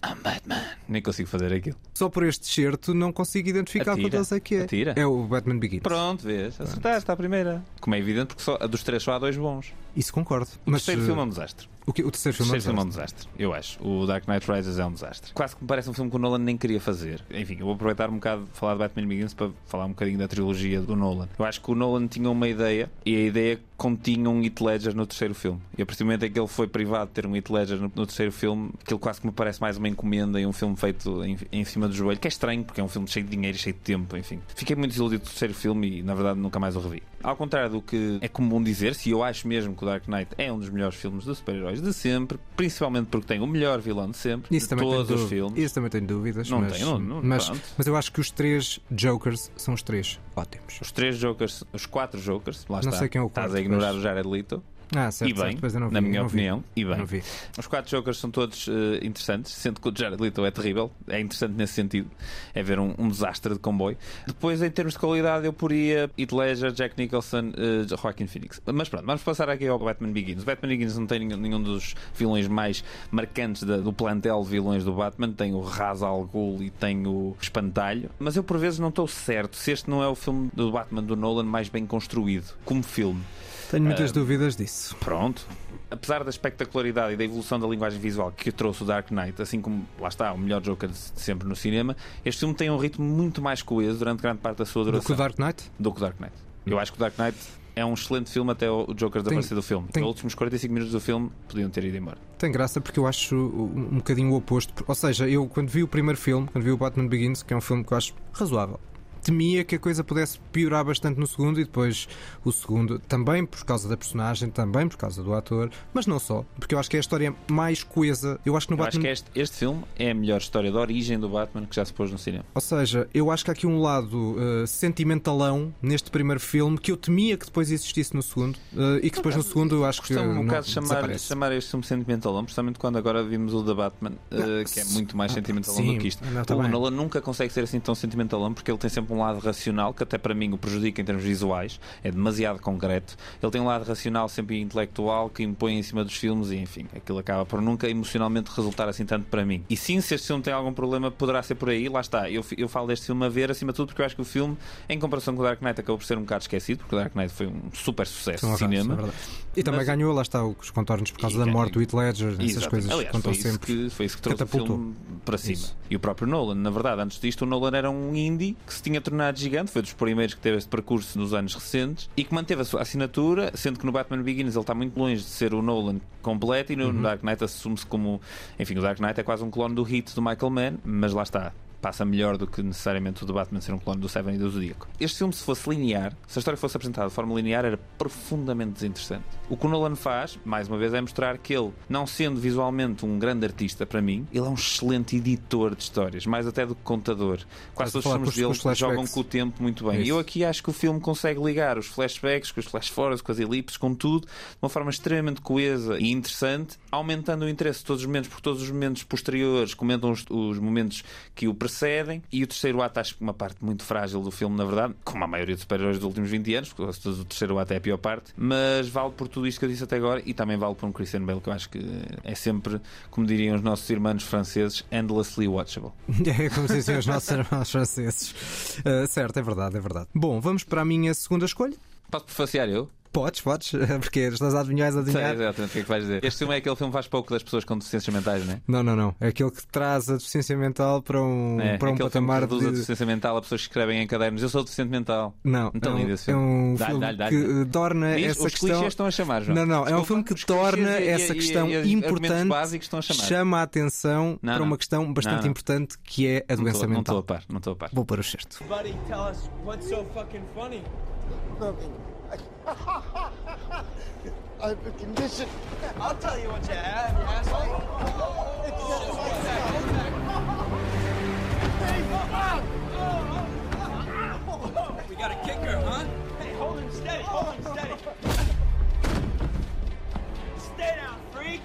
I'm Batman. Nem consigo fazer aquilo. Só por este certo não consigo identificar Atira. qual deles é que é. Atira. É o Batman Begins. Pronto, vês? Acertaste à primeira. Como é evidente, porque só, a dos três só há dois bons. Isso concordo. O Mas terceiro eh, filme é um desastre. o, que- o terceiro O filme é um terceiro filme é um desastre. eu acho. O Dark Knight Rises é um desastre. Quase que me parece um filme que o Nolan nem queria fazer. Enfim, eu vou aproveitar um bocado de falar de Batman Begins para falar um bocadinho da trilogia do Nolan. Eu acho que o Nolan tinha uma ideia e a ideia continha um Heath Ledger no terceiro filme. E a partir do momento em que ele foi privado de ter um Heath Ledger no, no terceiro filme, aquilo quase que me parece mais uma encomenda e um filme feito em, em cima do joelho, que é estranho porque é um filme cheio de dinheiro e cheio de tempo, enfim. Fiquei muito desiludido do terceiro filme e na verdade nunca mais o revi. Ao contrário do que é comum dizer, se eu acho mesmo que o Dark Knight é um dos melhores filmes de super-heróis de sempre, principalmente porque tem o melhor vilão de sempre, Isso de todos os filmes. isso também tenho dúvidas. Não mas, tenho, não- não- mas, pronto. mas eu acho que os três Jokers são os três ótimos. Os três Jokers, os quatro Jokers, lá Não está. sei quem é o Estás quarto, a ignorar mas- o Jared Leto. Ah, certo, e bem, certo, eu não vi, na minha não vi. opinião, e bem. Os quatro Jokers são todos eh, interessantes, sendo que o Jared Leto é terrível. É interessante nesse sentido. É ver um, um desastre de comboio. Depois, em termos de qualidade, eu poria Heath Ledger, Jack Nicholson, eh, Joaquin Phoenix. Mas pronto, vamos passar aqui ao Batman Begins. O Batman Begins não tem nenhum, nenhum dos vilões mais marcantes da- do plantel de vilões do Batman. Tem o Ra's al Ghul e tem o Espantalho. Mas eu, por vezes, não estou certo se este não é o filme do Batman do Nolan mais bem construído como filme. Tenho muitas Ah, dúvidas disso. Pronto. Apesar da espectacularidade e da evolução da linguagem visual que trouxe o Dark Knight, assim como lá está, o melhor Joker de sempre no cinema, este filme tem um ritmo muito mais coeso durante grande parte da sua Do duração que o Dark Knight? do que o Dark Knight. Eu acho que o Dark Knight é um excelente filme até o Joker desaparecer do filme. tem- Os últimos 45 minutos do filme podiam ter ido embora. Tem graça porque eu acho um bocadinho o oposto. Ou seja, eu quando vi o primeiro filme, quando vi o Batman Begins, que é um filme que eu acho razoável, temia que a coisa pudesse piorar bastante no segundo e depois o segundo, também por causa da personagem, também por causa do ator, mas não só, porque eu acho que é a história mais coesa. Eu acho que no Eu acho Batman. que este, este filme é a melhor história de origem do Batman que já se pôs no cinema. Ou seja, eu acho que há aqui um lado uh, sentimentalão neste primeiro filme que eu temia que depois existisse no segundo uh, e que depois no segundo eu acho que Costumo um não bocado chamar, chamar este filme sentimentalão, precisamente quando agora vimos o da Batman, eh, que é muito mais sentimentalão sim, do que isto. não, tá o bem. Nolan nunca consegue ser assim tão sentimentalão porque ele tem sempre um lado racional que até para mim o prejudica em termos visuais, é demasiado concreto. Ele tem um lado racional sempre intelectual que impõe em cima dos filmes e enfim, aquilo acaba por nunca emocionalmente resultar assim tanto para mim. E sim, se este filme tem algum problema, poderá ser por aí, lá está. Eu, eu falo deste filme a ver acima de tudo porque eu acho que o filme, em comparação com o Dark Knight, acabou por ser um bocado esquecido, porque o Dark Knight foi um super sucesso de arrasos, cinema. é. E também Mas- ganhou, lá está, os contornos por causa E da morte do Heath Ledger, essas Exatamente. coisas Aliás, foi isso, sempre. que, foi isso que trouxe Catapultou. o filme para cima. Isso. E o próprio Nolan, na verdade, antes disto, o Nolan era um indie que se tinha tornado gigante, foi dos primeiros que teve este percurso nos anos recentes e que manteve a sua assinatura, sendo que no Batman Begins ele está muito longe de ser o Nolan completo e no Uhum. Dark Knight assume-se como. Enfim, o Dark Knight é quase um clone do hit do Michael Mann, mas lá está. Passa melhor do que necessariamente o do Batman ser um clone do Seven e do Zodíaco. Este filme, se fosse linear, se a história fosse apresentada de forma linear, era profundamente desinteressante. O que o Nolan faz, mais uma vez, é mostrar que ele, não sendo visualmente um grande artista para mim, ele é um excelente editor de histórias, mais até do que contador. Quase todos os filmes dele os jogam com o tempo muito bem. E Isso. eu aqui acho que o filme consegue ligar os flashbacks, com os flash forwards, com as elipses, com tudo, de uma forma extremamente coesa e interessante, aumentando o interesse de todos os momentos, porque todos os momentos posteriores comentam os, os momentos que o precedem. E o terceiro ato, acho que uma parte muito frágil do filme, na verdade, como a maioria dos super-heróis dos últimos 20 anos, porque o terceiro ato é a pior parte, mas vale por tudo isto que eu disse até agora e também vale por um Christian Bale, que eu acho que é sempre, como diriam os nossos irmãos franceses, endlessly watchable. É como dizem os nossos irmãos franceses. Uh, certo, é verdade, é verdade. Bom, vamos para a minha segunda escolha. Posso prefaciar eu? Podes, podes, porque estás a adivinhar, a Sei adivinhar. exatamente o que é que vais dizer. Este filme é aquele filme que faz pouco das pessoas com deficiências mentais, não é? Não, não, não. É aquele que traz a deficiência mental para um, É, para um aquele patamar filme que reduz a de. deficiência mental a pessoas que escrevem em cadernos. Eu sou deficiente mental. Não, Então, é um, esse é filme. um filme que torna Diz, essa os questão. clichês estão a chamar, João. Não, não, é um filme que os torna e- essa e- questão e- importante, básicos estão a chamar. chama a atenção Não, para não. uma questão bastante Não, não. importante que é a Não doença estou- Não estou mental. a par, não estou a par. Vou para o certo. Buddy, tell us what's so fucking funny. Have a condition. I'll tell you what you have, you asshole. We got a kicker, huh? Hey, hold him steady, hold him steady. Stay down, freak.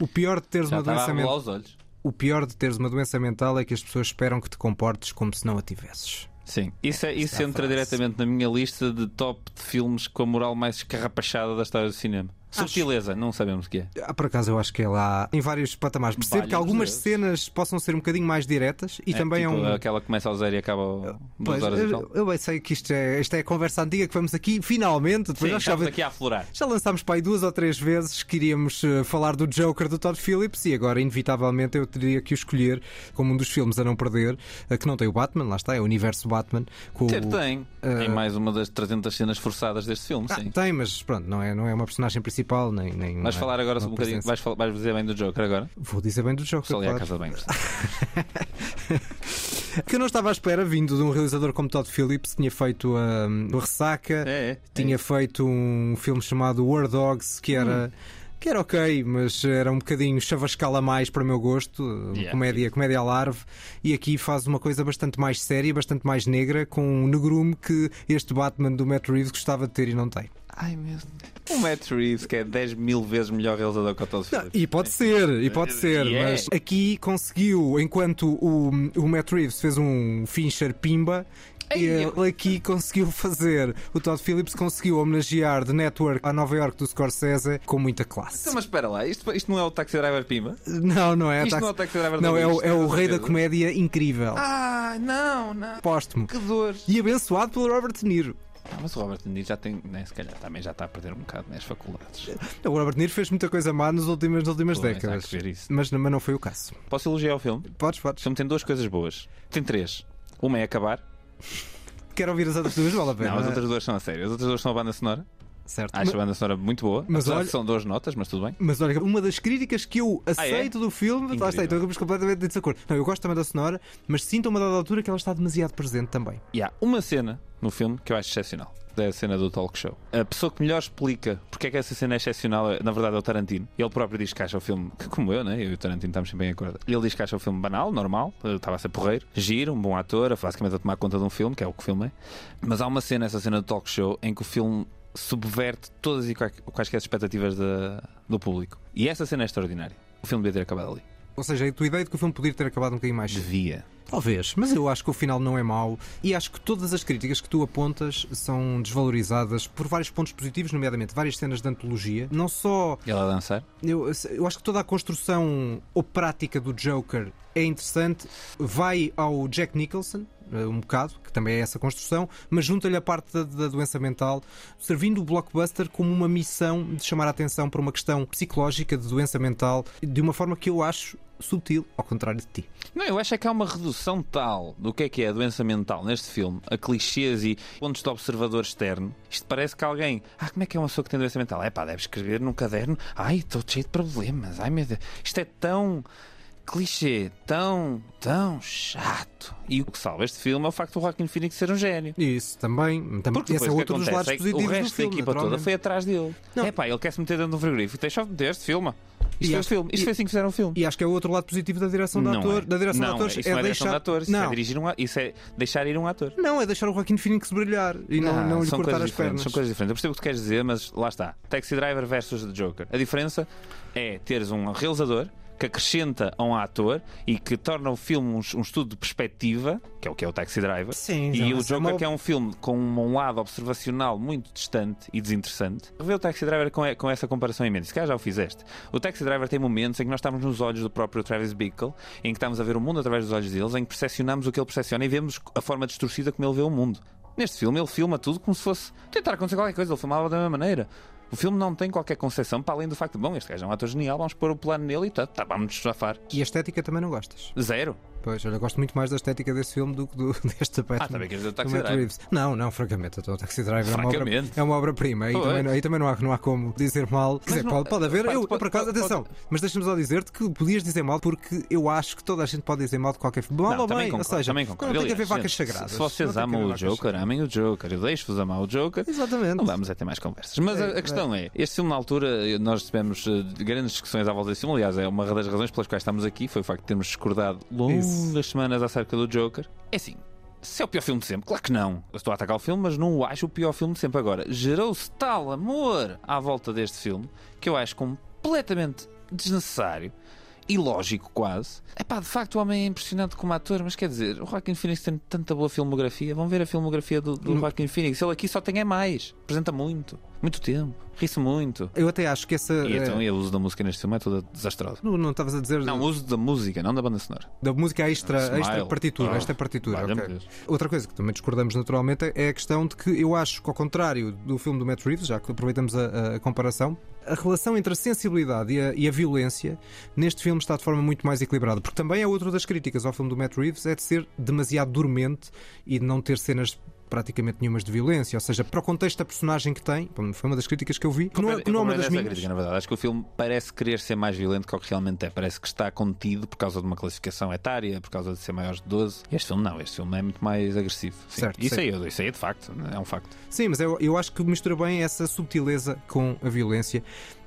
O pior de teres Já uma doença mental. O pior de teres uma doença mental é que as pessoas esperam que te comportes como se não a tivesses. Sim, isso, é, isso é entra diretamente na minha lista de top de filmes com a moral mais escarrapachada da história do cinema. Subtileza, não sabemos o que é. Ah, Por acaso eu acho que é lá em vários patamares. Percebo que algumas cenas possam ser um bocadinho mais diretas e também tipo, é um. Aquela que começa ao zero e acaba ao duas horas e eu, tal. eu bem sei que isto é, isto é a conversa antiga que vamos aqui, finalmente, depois Sim, nós já, estamos aqui a aflorar. já lançámos para aí duas ou três vezes que iríamos eh, falar do Joker do Todd Phillips e agora, inevitavelmente, eu teria que o escolher como um dos filmes a não perder, eh, que não tem o Batman, lá está, é o universo Batman. Com Ter o- tem. eh, Em mais uma das 300 cenas forçadas deste filme, Ah, sim. tem, mas pronto, não é, não é uma personagem principal, nem. nem Vais é falar agora uma um bocadinho. Vais, vais dizer bem do Joker agora? Vou dizer bem do Joker. Só ali à casa bem. que eu não estava à espera, vindo de um realizador como Todd Phillips, tinha feito um, o Ressaca, É, é. tinha feito um filme chamado War Dogs, que era. Que era ok, mas era um bocadinho chavascal a mais para o meu gosto, Yeah. comédia, comédia à larve, e aqui faz uma coisa bastante mais séria, bastante mais negra, com um negrume que este Batman do Matt Reeves gostava de ter e não tem. Ai meu Deus. O Matt Reeves, que é 10 mil vezes melhor realizador que o Todd Phillips. e pode ser, e pode ser, é. mas aqui conseguiu, enquanto o, o Matt Reeves fez um Fincher Pimba. Ele aqui conseguiu fazer, o Todd Phillips conseguiu homenagear The Network a Nova York do Scorsese com muita classe. Então, mas espera lá, isto, isto não é o Taxi Driver Pimba? Não, não é. Isto Taxi- não é o Taxi Driver Não, é o, é o rei da comédia incrível. Ah, não, não. Póstumo. Que dor. E abençoado pelo Robert De Niro. Ah, mas o Robert De Niro já tem, né, se calhar também já está a perder um bocado nas faculdades. O Robert De Niro fez muita coisa má nas últimas, nas últimas Pô, décadas. Mas, mas não foi o caso. Posso elogiar o filme? Podes, O podes. filme tem duas coisas boas. Tem três. Uma é acabar. Quero ouvir as outras duas, vale a pena. Não, as outras duas são a sério. As outras duas são a banda sonora. Certo. Acho a banda sonora muito boa. Mas olha- São duas notas, mas tudo bem. Mas olha, uma das críticas que eu aceito do filme, lá está, então estamos completamente de desacordo. Não, eu gosto também da sonora, mas sinto a uma dada altura que ela está demasiado presente também. E há uma cena no filme que eu acho excepcional. É a cena do talk show. A pessoa que melhor explica porque é que essa cena é excepcional, na verdade, é o Tarantino. Ele próprio diz que acha o filme, que como eu, né? Eu e o Tarantino estamos sempre em acordo. Ele diz que acha o filme banal, normal, eh, estava a ser porreiro, giro, um bom ator, basicamente a tomar conta de um filme, que é o que o filme é. Mas há uma cena, essa cena do talk show, em que o filme subverte todas e quais- quaisquer expectativas da- do público. E essa cena é extraordinária. O filme devia ter acabado ali. Ou seja, a tua ideia de que o filme podia ter acabado um bocadinho mais cedo. Devia. Talvez, mas eu acho que o final não é mau e acho que todas as críticas que tu apontas são desvalorizadas por vários pontos positivos, nomeadamente várias cenas de antologia. Não só. Ela a dançar? Eu, eu acho que toda a construção ou prática do Joker é interessante. Vai ao Jack Nicholson, um bocado, que também é essa construção, mas junta-lhe a parte da, da doença mental, servindo o blockbuster como uma missão de chamar a atenção para uma questão psicológica de doença mental de uma forma que eu acho sutil, ao contrário de ti. Não, eu acho é que há uma redução tal do que é que é a doença mental neste filme, a clichês e pontos de observador externo. Isto parece que alguém. Ah, como é que é uma pessoa que tem doença mental? É pá, deve escrever num caderno. Ai, estou cheio de problemas. Ai meu Deus. Isto é tão clichê, tão, tão chato. E o que salva este filme é o facto do Joaquin Phoenix ser um gênio. Isso também. também Porque esse é outro dos lados é positivos o do resto da filme, equipa toda foi atrás dele. Não. É pá, ele quer se meter dentro de um frigorífico. Deixa deste filme. Isto E acho- filme. Isto e- foi assim que fizeram o filme. E acho que é o outro lado positivo da direção do não ator. é. Da direção não, de atores é. Isso não é direção deixar... de atores, isso não. é dirigir um isso é deixar ir um ator. não, é deixar o Joaquim Phoenix brilhar e não, Ah, não lhe cortar as pernas. São coisas diferentes. Eu percebo o que tu queres dizer, mas lá está. Taxi Driver versus The Joker. A diferença é teres um realizador que acrescenta a um ator e que torna o filme um, um estudo de perspectiva, que é o que é o Taxi Driver. Sim, e o é Joker, uma- que é um filme com um lado observacional muito distante e desinteressante. Vê o Taxi Driver com, com essa comparação em mente. Se calhar já o fizeste. O Taxi Driver tem momentos em que nós estamos nos olhos do próprio Travis Bickle, em que estamos a ver o mundo através dos olhos deles, em que percepcionamos o que ele percepciona e vemos a forma distorcida como ele vê o mundo. Neste filme, ele filma tudo como se fosse tentar acontecer qualquer coisa. Ele filmava da mesma maneira. O filme não tem qualquer conceção para além do facto de, bom, este gajo é um ator genial, vamos pôr o plano nele e tá, tá, vamos nos safar. E a estética também não gostas. Zero. Pois, olha, eu gosto muito mais da estética desse filme do que do, deste Batman. Ah, também queres dizer o do Taxi Driver? Reeves. Não, não, francamente, o Taxi Driver é uma obra- é uma obra-prima. Aí, Pois. também, aí também não há, não há como dizer mal. Quer dizer, não- pode, pode haver. pode- eu, eu, pode- por acaso, atenção, mas deixa-me só dizer-te que podias dizer mal porque eu acho que toda a gente pode dizer mal de qualquer filme. Mal ou bem, ou seja, também não tem que haver vacas sagradas. Se vocês amam o Joker, amem o Joker. Eu deixo-vos amar o Joker. Exatamente. Não vamos é ter mais conversas. Mas a, É, a questão é, este filme na altura, nós tivemos eh, grandes discussões à volta desse filme. Aliás, é uma das razões pelas quais estamos aqui, foi o facto de termos discordado longas Isso. semanas acerca do Joker. É assim, se é o pior filme de sempre, claro que não. Eu estou a atacar o filme, mas não o acho o pior filme de sempre agora. Gerou-se tal amor à volta deste filme que eu acho completamente desnecessário ilógico quase. É pá, de facto o homem é impressionante como ator, mas quer dizer, o Joaquin Phoenix tem tanta boa filmografia. Vão ver a filmografia do, do Joaquin Phoenix. Ele aqui só tem é mais. Apresenta muito. Muito tempo. Ri-se muito. Eu até acho que essa. E então, eh, e o uso da música neste filme é toda desastrosa. Não não estavas a dizer. Não, o uso da música, não da banda sonora. Da música extra, Smile. extra partitura, Oh, esta partitura. valha-me ok. Deus. Outra coisa que também discordamos naturalmente é a questão de que eu acho que, ao contrário do filme do Matt Reeves, já que aproveitamos a, a comparação, a relação entre a sensibilidade e a, e a violência neste filme está de forma muito mais equilibrada. Porque também é outra das críticas ao filme do Matt Reeves é de ser demasiado dormente e de não ter cenas praticamente nenhumas de violência, ou seja, para o contexto da personagem que tem, foi uma das críticas que eu vi, que não, é- que não é uma das minhas. crítica, na verdade. Acho que o filme parece querer ser mais violento que o que realmente é. Parece que está contido por causa de uma classificação etária, por causa de ser maiores de 12. Este filme não, este filme é muito mais agressivo. Sim. Certo, isso, certo. aí, isso aí é de facto, é um facto. Sim, mas eu, eu acho que mistura bem essa subtileza com a violência.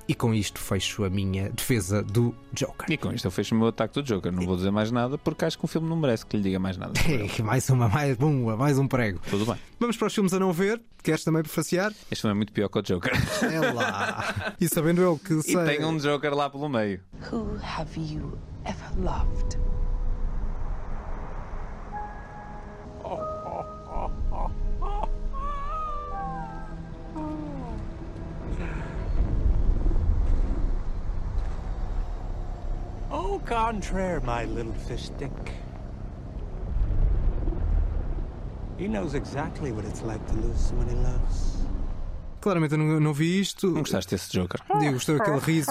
E com isto fecho a minha defesa do Joker. E com isto eu fecho o meu ataque do Joker. Não vou dizer mais nada porque acho que o filme não merece que lhe diga mais nada. mais uma, mais uma, mais um prego. Tudo bem. Vamos para os filmes a não ver. Queres também prefaciar? Este filme é muito pior que o Joker. É lá. e sabendo eu que E sei. tem um Joker lá pelo meio. Who have you ever loved? Au contraire, my little fish stick. He knows exactly what it's like to lose someone he loves. Claramente eu não, não vi isto. Não gostaste desse Joker? Digo, gostou daquele riso.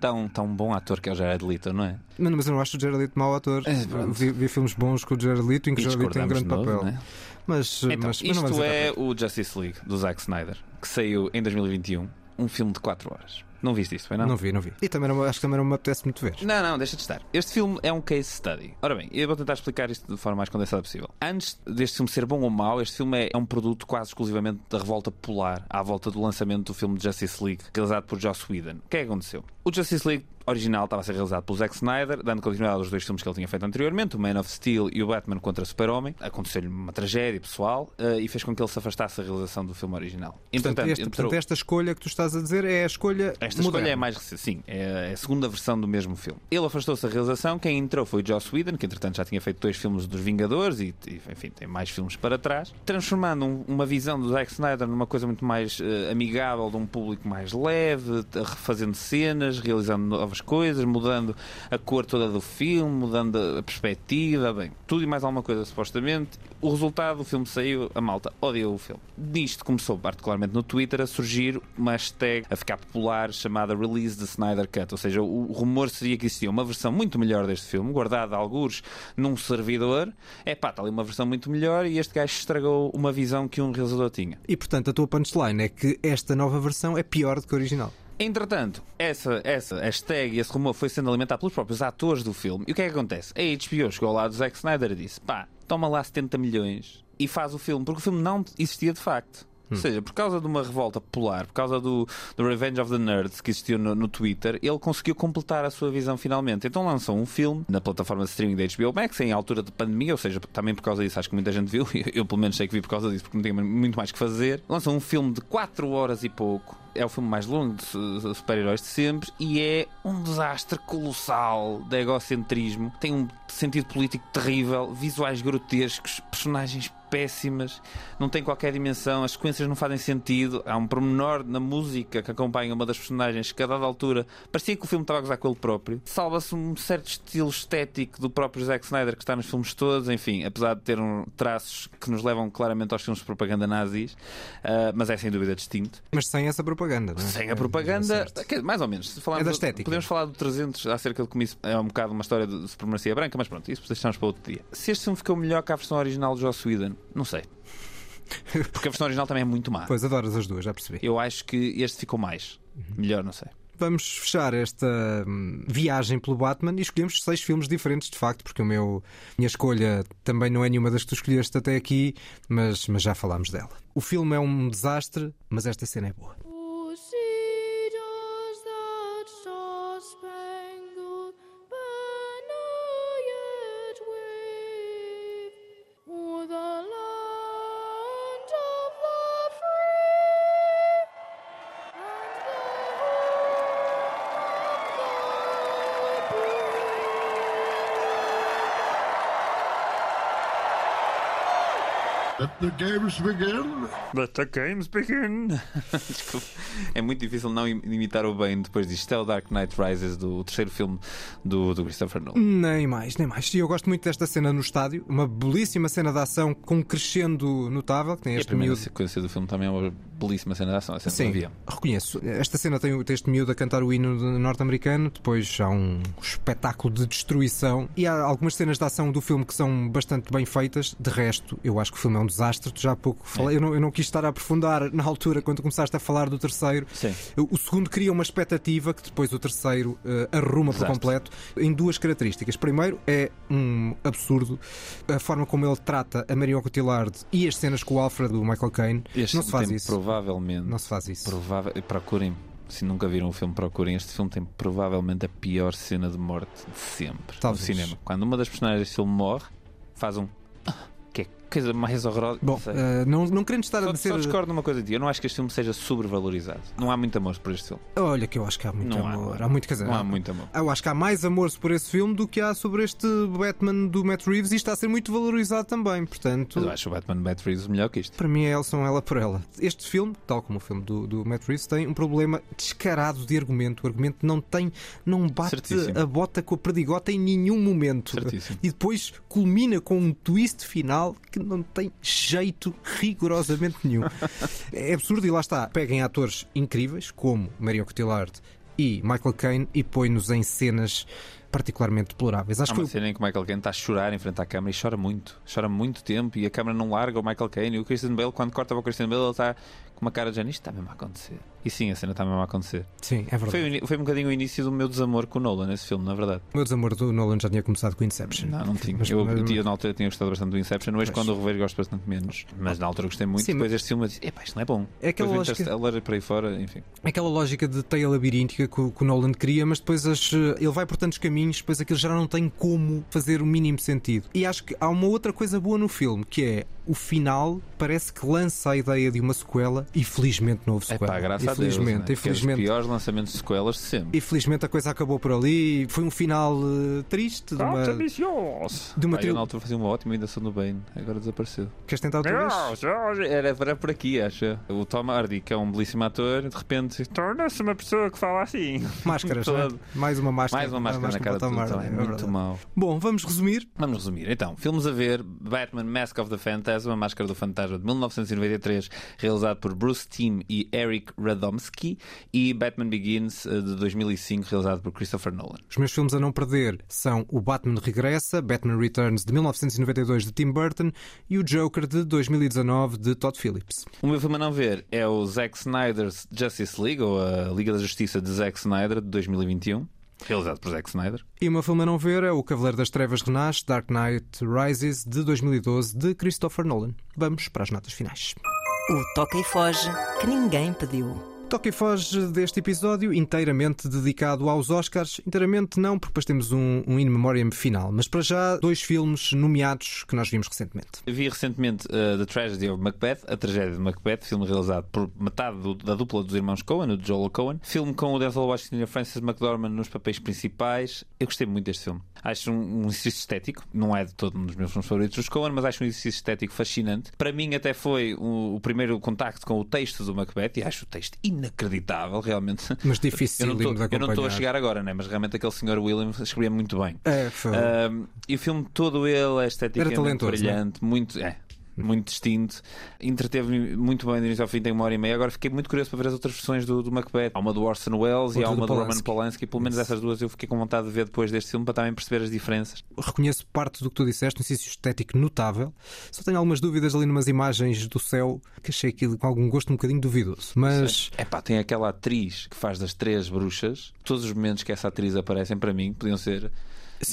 Tão, tão bom ator que é o Jared Leto, não é? Mas, mas eu não acho o Jared Leto mau ator. pronto. vi, vi filmes bons com o Jared Leto em que E o Jared Leto tem um grande novo, papel. não é? Mas, Então, mas, não isto é o Justice League do Zack Snyder, que saiu em 2021. Um filme de 4 horas. Não viste isto, foi não? Não vi, não vi. E também não, acho que também não me apetece muito ver. Não, não, deixa de estar. Este filme é um case study. Ora bem, eu vou tentar explicar isto de forma mais condensada possível. Antes deste filme ser bom ou mau, este filme é, é um produto quase exclusivamente da revolta popular à volta do lançamento do filme de Justice League, realizado por Joss Whedon. O que é que aconteceu? O Justice League original estava a ser realizado pelo Zack Snyder, dando continuidade aos dois filmes que ele tinha feito anteriormente, o Man of Steel e o Batman contra Super-Homem. Aconteceu-lhe uma tragédia pessoal eh, e fez com que ele se afastasse da realização do filme original. Portanto, Entretanto, este- entrou- portanto, esta escolha que tu estás a dizer é a escolha. esta moderna. escolha é mais recente, sim, é a segunda versão do mesmo filme. Ele afastou-se da realização, quem entrou foi o Joss Whedon, que entretanto já tinha feito dois filmes dos Vingadores e, enfim, tem mais filmes para trás, transformando um- uma visão do Zack Snyder numa coisa muito mais eh, amigável, de um público mais leve, refazendo cenas, realizando novas coisas, mudando a cor toda do filme, mudando a perspectiva, bem, tudo e mais alguma coisa supostamente. O resultado, o filme saiu, a malta odiou o filme. Disto começou particularmente no Twitter a surgir uma hashtag a ficar popular chamada Release the Snyder Cut, ou seja, o, rumor seria que existia uma versão muito melhor deste filme, guardada a algures num servidor. É pá, está ali uma versão muito melhor e este gajo estragou uma visão que um realizador tinha. E portanto, a tua punchline é que esta nova versão é pior do que a original. Entretanto, essa, essa hashtag esse rumor foi sendo alimentado pelos próprios atores do filme. E o que é que acontece? A HBO chegou lado do Zack Snyder e disse: pá, toma lá 70 milhões e faz o filme, porque o filme não existia de facto. Ou seja, por causa de uma revolta popular, por causa do, do Revenge of the Nerds que existiu no, no Twitter, ele conseguiu completar a sua visão finalmente. Então lançou um filme na plataforma de streaming da HBO Max em altura de pandemia, ou seja, também por causa disso acho que muita gente viu, eu pelo menos sei que vi por causa disso porque não tinha muito mais que fazer. Lançou um filme de 4 horas e pouco. É o filme mais longo de su- su- super-heróis de sempre e é um desastre colossal de egocentrismo. Tem um sentido político terrível, visuais grotescos, personagens péssimas, não tem qualquer dimensão, as sequências não fazem sentido. Há um pormenor na música que acompanha uma das personagens que a dada altura parecia que o filme estava a gozar com ele próprio. Salva-se um certo estilo estético do próprio Zack Snyder que está nos filmes todos, enfim, apesar de ter um traços que nos levam claramente aos filmes de propaganda nazis, ah, mas é sem dúvida distinto. Mas sem essa propaganda, não é? Sem É, a propaganda, é dizer, mais ou menos. Se falarmos É da do- estética. Podemos falar do 300 acerca de como isso é um bocado uma história de supremacia branca, mas pronto, isso deixamos para outro dia. Se este filme ficou melhor que a versão original de Joss Whedon, não sei. Porque a versão original também é muito má. Pois adoras as duas, já percebi. Eu acho que este ficou mais. Melhor, não sei. Vamos fechar esta hum, viagem pelo Batman e escolhemos seis filmes diferentes, de facto, porque o meu minha escolha também não é nenhuma das que tu escolheste até aqui, mas, mas já falámos dela. O filme é um desastre, mas esta cena é boa. Let the games begin. Let the games begin. Desculpa. É muito difícil não im- imitar o bem depois disto. Isto é o Dark Knight Rises, do terceiro filme do, do Christopher Nolan. Nem mais, nem mais. E eu gosto muito desta cena no estádio, uma belíssima cena de ação com um crescendo notável, que tem E a este primeira miúdo. sequência do filme também é uma belíssima cena de ação. A cena do Sim, avião. reconheço. Esta cena tem, tem este miúdo a cantar o hino de- norte-americano, depois há um espetáculo de destruição e há algumas cenas de ação do filme que são bastante bem feitas. De resto, eu acho que o filme é um desastre. Tu já há pouco falei, eu, não, eu não quis estar a aprofundar na altura quando começaste a falar do terceiro. Sim. O segundo cria uma expectativa que depois o terceiro eh, arruma por Desastre. completo em duas características. Primeiro, é um absurdo a forma como ele trata a Marion Cotillard e as cenas com o Alfred do Michael Caine. Este não se faz isso. provavelmente. Não se faz isso. Provável, procurem. Se nunca viram o filme, procurem. Este filme tem provavelmente a pior cena de morte de sempre Talvez. no cinema. Quando uma das personagens deste filme morre, faz um. Coisa mais horrorosa. Bom, Não sei. eh, não, não querendo estar Só, a dizer. só discordo numa coisa de. Eu não acho que este filme seja sobrevalorizado. Não há muito amor por este filme. Olha, que eu acho que há muito Não há, amor. não há. muito quer dizer, Não há muito amor. Eu acho que há mais amor por esse filme do que há sobre este Batman do Matt Reeves e está a ser muito valorizado também. Portanto, Mas eu acho o Batman Bat Reeves melhor que isto. para mim é Elson ela por ela. Este filme, tal como o filme do, do Matt Reeves, tem um problema descarado de argumento. O argumento não tem, não bate Certíssimo. a bota com a perdigota em nenhum momento. Certíssimo. E depois culmina com um twist final que não tem jeito rigorosamente nenhum. é absurdo e lá está. Peguem atores incríveis como Marion Cotillard e Michael Caine e põe-nos em cenas particularmente deploráveis. Acho Há que uma foi cena em que o Michael Caine está a chorar em frente à câmara e chora muito. Chora muito tempo e a câmara não larga o Michael Caine. E o Christian Bale, quando corta para o Christian Bale, ele está com uma cara de género. Isto está mesmo a acontecer. E sim, a cena está mesmo a acontecer. Sim, é verdade. Foi, o foi um bocadinho o início do meu desamor com o Nolan nesse filme, na verdade. O meu desamor do Nolan já tinha começado com Inception. Não, não tinha. Mas- eu, mas- eu, na altura tinha gostado bastante do Inception, hoje quando o revejo gosto bastante menos. Mas na altura gostei muito. Sim, Depois este filme eu disse: epá, isto não é bom. É aquela Depois o lógica- por aí fora, enfim. Aquela lógica de teia labiríntica que, o- que o Nolan cria, mas depois as, ele vai por tantos caminhos, depois aquilo já não tem como fazer o mínimo sentido. E acho que há uma outra coisa boa no filme, que é o final parece que lança a ideia de uma sequela e felizmente não houve É sequela. pá, graças a Deus. infelizmente, né? Que é dos infelizmente. piores lançamentos de sequelas de sempre. E felizmente a coisa acabou por ali. Foi um final eh, triste de uma. De uma tri- eu na altura fazia uma ótima imitação do Bane, agora desapareceu. Queres tentar outra vez? Era, era por aqui, acho. O Tom Hardy, que é um belíssimo ator, de repente Torna-se uma pessoa que fala assim. Máscaras, é? Todo. Mais uma máscara. mais uma máscara na cara de para o Tom tudo. Hardy, É é muito mau. Bom, vamos resumir. Vamos resumir. Então, filmes a ver: Batman Mask of the Phantasm, a Máscara do Fantasma de 1993, realizado por Bruce Timm e Eric Radomski, e Batman Begins eh, de 2005, realizado por Christopher Nolan. Os meus filmes a não perder são o Batman Regressa, Batman Returns de 1992 de Tim Burton e o Joker de 2019 de Todd Phillips. O meu filme a não ver é o Zack Snyder's Justice League, ou a Liga da Justiça de Zack Snyder, de 2021, realizado por Zack Snyder. E o meu filme a não ver é o Cavaleiro das Trevas Renasce, Dark Knight Rises de 2012 de Christopher Nolan. Vamos para as notas finais. O Toca e Foge que ninguém pediu. Toca e foge deste episódio inteiramente dedicado aos Oscars. Inteiramente não, porque depois temos um, um in memoriam final. Mas para já, dois filmes nomeados que nós vimos recentemente. Vi recentemente uh, The Tragedy of Macbeth, a tragédia de Macbeth, filme realizado por metade do- da dupla dos irmãos Coen, o Joel Coen. Filme com o Denzel Washington e a Frances McDormand nos papéis principais. Eu gostei muito deste filme. Acho um, um exercício estético, não é de todo um dos meus filmes favoritos dos Coen, mas acho um exercício estético fascinante. Para mim, até foi o, o primeiro contacto com o texto do Macbeth e acho o texto inacreditável, realmente. Mas difícil eu não tô- de Eu não estou a acompanhar. chegar agora, né? mas realmente aquele senhor William escrevia muito bem. É, foi. Um, e o filme todo ele é esteticamente Era talentoso, brilhante, muito. É. Muito distinto, entreteve-me muito bem do início ao fim, tem uma hora e meia. Agora fiquei muito curioso para ver as outras versões do, do Macbeth. Há uma do Orson Welles e Outra há do uma do Roman Polanski. Polanski. Pelo menos essas duas eu fiquei com vontade de ver depois deste filme para também perceber as diferenças. Reconheço parte do que tu disseste, um exercício estético notável. Só tenho algumas dúvidas ali numas imagens do céu que achei aquilo com algum gosto um bocadinho duvidoso. Mas É pá, tem aquela atriz que faz das três bruxas. Todos os momentos que essa atriz aparecem para mim podiam ser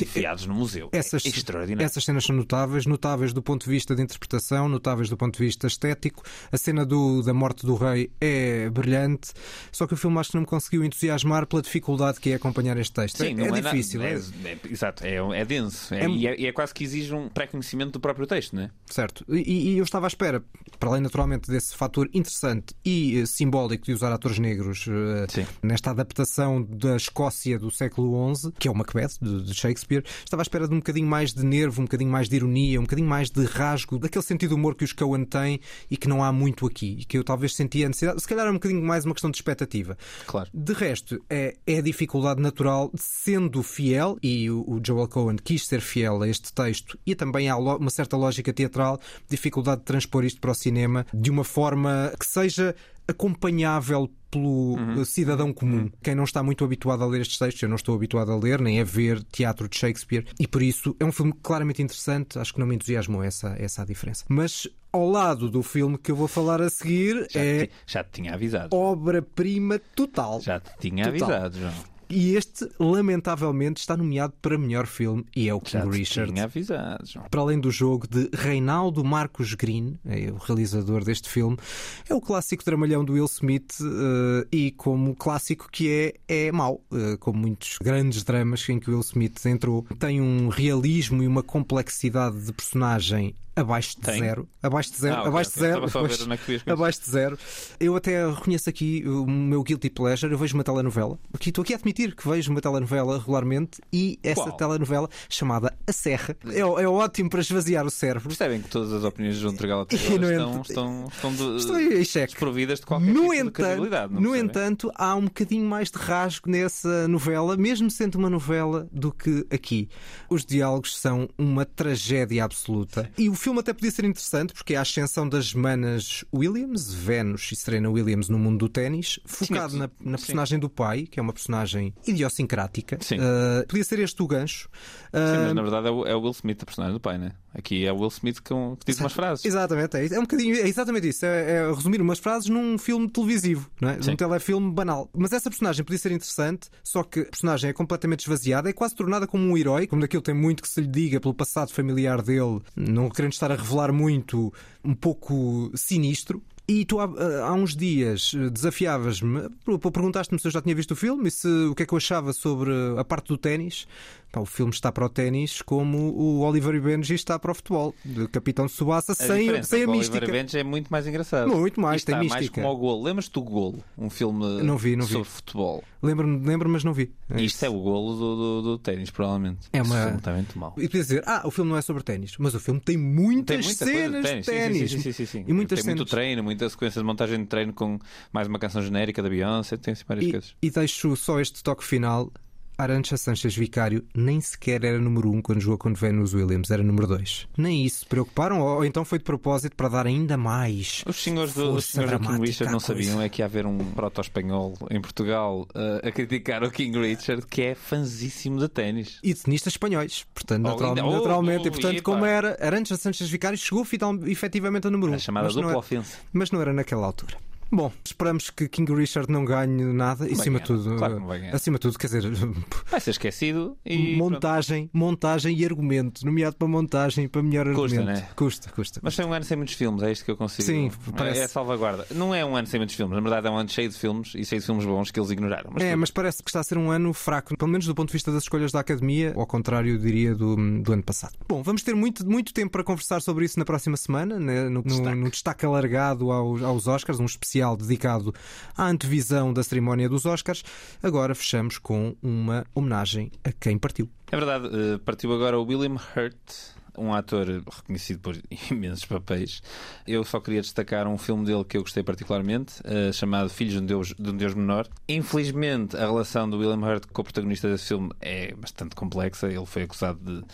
enfiados no museu. essas, é extraordinário. essas cenas são notáveis, notáveis do ponto de vista de interpretação, notáveis do ponto de vista estético. A cena do, da morte do rei é brilhante, só que o filme acho que não me conseguiu entusiasmar pela dificuldade que é acompanhar este texto. Sim, é não é é, difícil. é, é- é- exato, é, é denso. É- É- e, é, é quase que exige um pré-conhecimento do próprio texto, não é? Certo. E, e eu estava à espera, para além naturalmente desse fator interessante e eh, simbólico de usar atores negros Sim. nesta adaptação da Escócia do século XI, que é o Macbeth de, de Shakespeare. Shakespeare. Estava à espera de um bocadinho mais de nervo, um bocadinho mais de ironia, um bocadinho mais de rasgo, daquele sentido de humor que os Coen têm e que não há muito aqui. E que eu talvez sentia a necessidade. Se calhar é um bocadinho mais uma questão de expectativa. Claro. De resto, é, é a dificuldade natural, sendo fiel, e o, o Joel Cohen quis ser fiel a este texto, e também há uma certa lógica teatral, dificuldade de transpor isto para o cinema de uma forma que seja acompanhável pelo eh, cidadão comum. Quem não está muito habituado a ler estes textos, eu não estou habituado a ler, nem a ver teatro de Shakespeare, e por isso é um filme claramente interessante. Acho que não me entusiasmou essa, essa a diferença. Mas ao lado do filme que eu vou falar a seguir Já, é te, já te tinha avisado. obra-prima total. Já te tinha Total. avisado, João. E este, lamentavelmente, está nomeado para melhor filme e é o Já King te Richard. tinha avisado. Para além do jogo de Reinaldo Marcos Green, é o realizador deste filme, é o clássico dramalhão do Will Smith eh, e como clássico que é, é mau, eh, como muitos grandes dramas em que o Will Smith entrou. Tem um realismo e uma complexidade de personagem abaixo de Tem? zero. Abaixo de zero. Ah, ok, abaixo de zero. Abaixo- onde é abaixo de zero. Eu até reconheço aqui o meu guilty pleasure. Eu vejo uma telenovela. Aqui, estou aqui a admitir que vejo uma telenovela regularmente e essa Qual? telenovela chamada A Serra é, é ótimo para esvaziar o cérebro. Percebem que todas as opiniões de João Trigal até agora no estão, estão, estão de- xeque. desprovidas de qualquer No tipo de entanto, não no entanto, há um bocadinho mais de rasgo nessa novela, mesmo sendo uma novela, do que aqui. Os diálogos são uma tragédia absoluta. E o filme até podia ser interessante, porque é a ascensão das manas Williams, Venus e Serena Williams no mundo do ténis, focado na, na personagem do pai, que é uma personagem idiosincrática. Sim. Uh, podia ser este o gancho. Sim, Uh, mas na verdade é o, é o Will Smith, a personagem do pai, né? Aqui é o Will Smith que, que diz umas frases. Exatamente, é, é um bocadinho, é exatamente isso. É, é resumir umas frases num filme televisivo, não é? Sim. num telefilme banal. Mas essa personagem podia ser interessante, só que a personagem é completamente esvaziada, é quase tornada como um herói, como daquilo tem muito que se lhe diga pelo passado familiar dele, não querendo estar a revelar muito, um pouco sinistro. E tu há, há uns dias desafiavas-me, per- perguntaste-me se eu já tinha visto o filme e se, o que é que eu achava sobre a parte do ténis. Pá, o filme está para o ténis como o Oliver e Benji está para o futebol, de Capitão de Subassa, A sem, diferença sem é a que o mística. Oliver Benji é muito mais engraçado. Muito mais, Isto tem está mais mística. como o Golo. Lembras-te do Golo? Um filme Não vi, não vi. sobre futebol. Lembro-me, lembro, mas não vi. É Isto isso. é o golo do, do, do ténis, provavelmente. É Esse uma- filme está muito mal. E podia dizer, ah, o filme não é sobre ténis, mas o filme tem muitas Tem muita cenas de ténis. Sim. Sim, sim, sim, sim. E muitas tem muito cenas. treino, muita sequência de montagem de treino com mais uma canção genérica da Beyoncé. Tem assim várias E, coisas. e deixo só este toque final. Arancha Sanchez Vicário nem sequer era número 1 um quando jogou com Venus Williams, era número 2. Nem isso se preocuparam, ou, ou então foi de propósito para dar ainda mais. Os senhores do, os senhores do King Richard não sabiam é que ia haver um proto-espanhol em Portugal uh, a criticar o King Richard, que é fanzíssimo de ténis. E tenistas espanhóis, portanto, Oh, natural- ainda- oh, naturalmente. oh, e portanto, epa. como era, Arancha Sanchez Vicário chegou final, efetivamente a número 1. Um, A chamada dupla era- ofensa. mas não era naquela altura. Bom, esperamos que King Richard não ganhe nada e, acima de tudo, claro acima de tudo, quer dizer, Vai ser esquecido e. pronto. montagem, montagem e argumento, nomeado para montagem, para melhor Custa, argumento. né? Custa, custa. Mas foi um ano sem muitos filmes, é isto que eu consigo. Sim, é, parece- é salvaguarda. Não é um ano sem muitos filmes, na verdade é um ano cheio de filmes e cheio de filmes bons que eles ignoraram. Mas é, tudo. mas parece que está a ser um ano fraco, pelo menos do ponto de vista das escolhas da Academia, ao contrário, eu diria, do, do ano passado. Bom, vamos ter muito, muito tempo para conversar sobre isso na próxima semana, né, no, no- Destaque. no destaque alargado aos, aos Oscars, um especial dedicado à antevisão da cerimónia dos Oscars. Agora fechamos com uma homenagem a quem partiu. É verdade, eh, partiu agora o William Hurt, um ator reconhecido por imensos papéis. Eu só queria destacar um filme dele que eu gostei particularmente, eh, chamado Filhos de um, Deus, de um Deus Menor. Infelizmente, a relação do William Hurt com o protagonista desse filme é bastante complexa. Ele foi acusado de.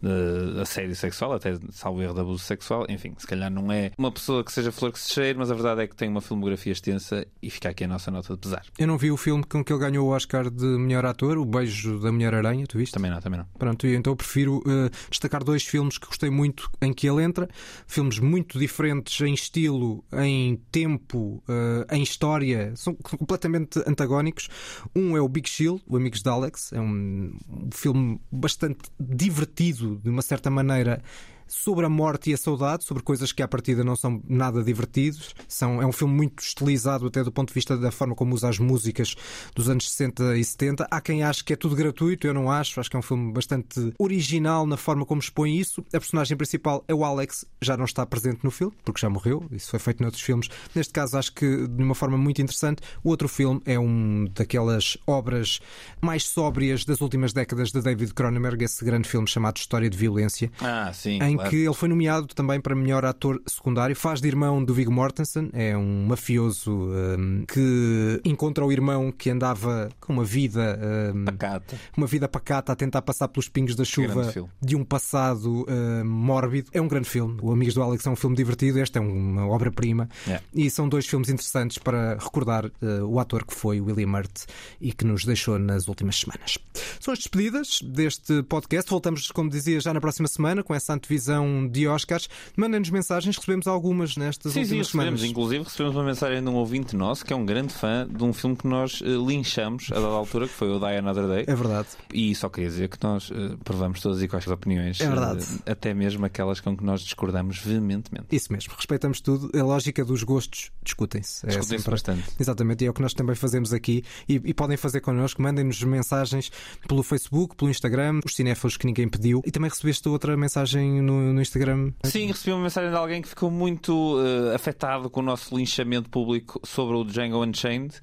De assédio sexual, até salvo erro de abuso sexual, enfim, se calhar não é uma pessoa que seja flor que se cheire, mas a verdade é que tem uma filmografia extensa e fica aqui a nossa nota de pesar. Eu não vi o filme com que ele ganhou o Oscar de melhor ator, O Beijo da Mulher Aranha, tu viste? Também não, também não. Pronto, então eu prefiro eh, destacar dois filmes que gostei muito em que ele entra. Filmes muito diferentes em estilo, em tempo, eh, em história, são completamente antagónicos. Um é o Big Shield, o Amigos de Alex, é um filme bastante divertido, de uma certa maneira sobre a morte e a saudade, sobre coisas que à partida não são nada divertidos. São, é um filme muito estilizado até do ponto de vista da forma como usa as músicas dos anos 60 e 70. Há quem ache que é tudo gratuito, eu não acho. Acho que é um filme bastante original na forma como expõe isso. A personagem principal é o Alex, já não está presente no filme, porque já morreu. Isso foi feito noutros filmes. Neste caso, acho que de uma forma muito interessante. O outro filme é um daquelas obras mais sóbrias das últimas décadas de David Cronenberg, esse grande filme chamado História de Violência. Ah, sim. Em claro. que ele foi nomeado também para melhor ator secundário. Faz de irmão do Viggo Mortensen, é um mafioso um, que encontra o irmão que andava com uma vida um, Pacata. uma vida pacata a tentar passar pelos pingos da chuva de um passado um, mórbido. É um grande filme. O Amigos do Alex é um filme divertido, este é uma obra-prima. Yeah. E são dois filmes interessantes para recordar uh, o ator que foi William Hurt e que nos deixou nas últimas semanas. São as despedidas deste podcast. Voltamos, como dizia, já na próxima semana com essa antevisão de Oscars. Mandem-nos mensagens, recebemos algumas nestas Sim, sim, últimas recebemos. semanas. Inclusive, recebemos uma mensagem de um ouvinte nosso que é um grande fã de um filme que nós eh, linchamos a dada altura, que foi o Die Another Day. É verdade. E só queria dizer que nós eh, provamos todas e quais opiniões. É verdade. eh, até mesmo aquelas com que nós discordamos veementemente. Isso mesmo, respeitamos tudo. A lógica dos gostos discutem-se. É Discutem-se sempre- bastante. Exatamente, e é o que nós também fazemos aqui. E, e podem fazer connosco, mandem-nos mensagens pelo Facebook, pelo Instagram, os cinéfilos que ninguém pediu. E também recebeste outra mensagem no, no Instagram. Sim, recebi uma mensagem de alguém que ficou muito eh, afetado com o nosso linchamento público sobre o Django Unchained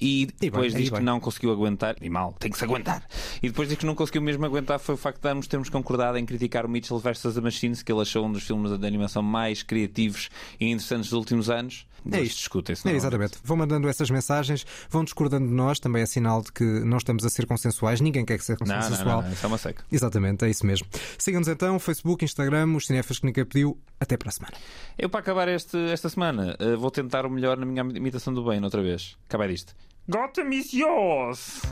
e depois bem, diz e que bem. não conseguiu aguentar. E mal, tem que se aguentar. E depois diz que não conseguiu mesmo aguentar foi o facto de ambos termos concordado em criticar o Mitchell vs. The Machines, que ele achou um dos filmes de animação mais criativos e interessantes dos últimos anos. É isto. discutem-se. É, normalmente. exatamente. Vão mandando essas mensagens, vão discordando de nós, também é sinal de que não estamos a ser consensuais. Ninguém quer ser Não, não, consensual. não, não, isso é uma seca. Exatamente, é isso mesmo. Sigam-nos então, Facebook, Instagram, os cinéfilos que ninguém pediu. Até para a semana. Eu, para acabar este, esta semana, eh, vou tentar o melhor na minha imitação do bem outra vez. Acabar disto. Gotham is yours!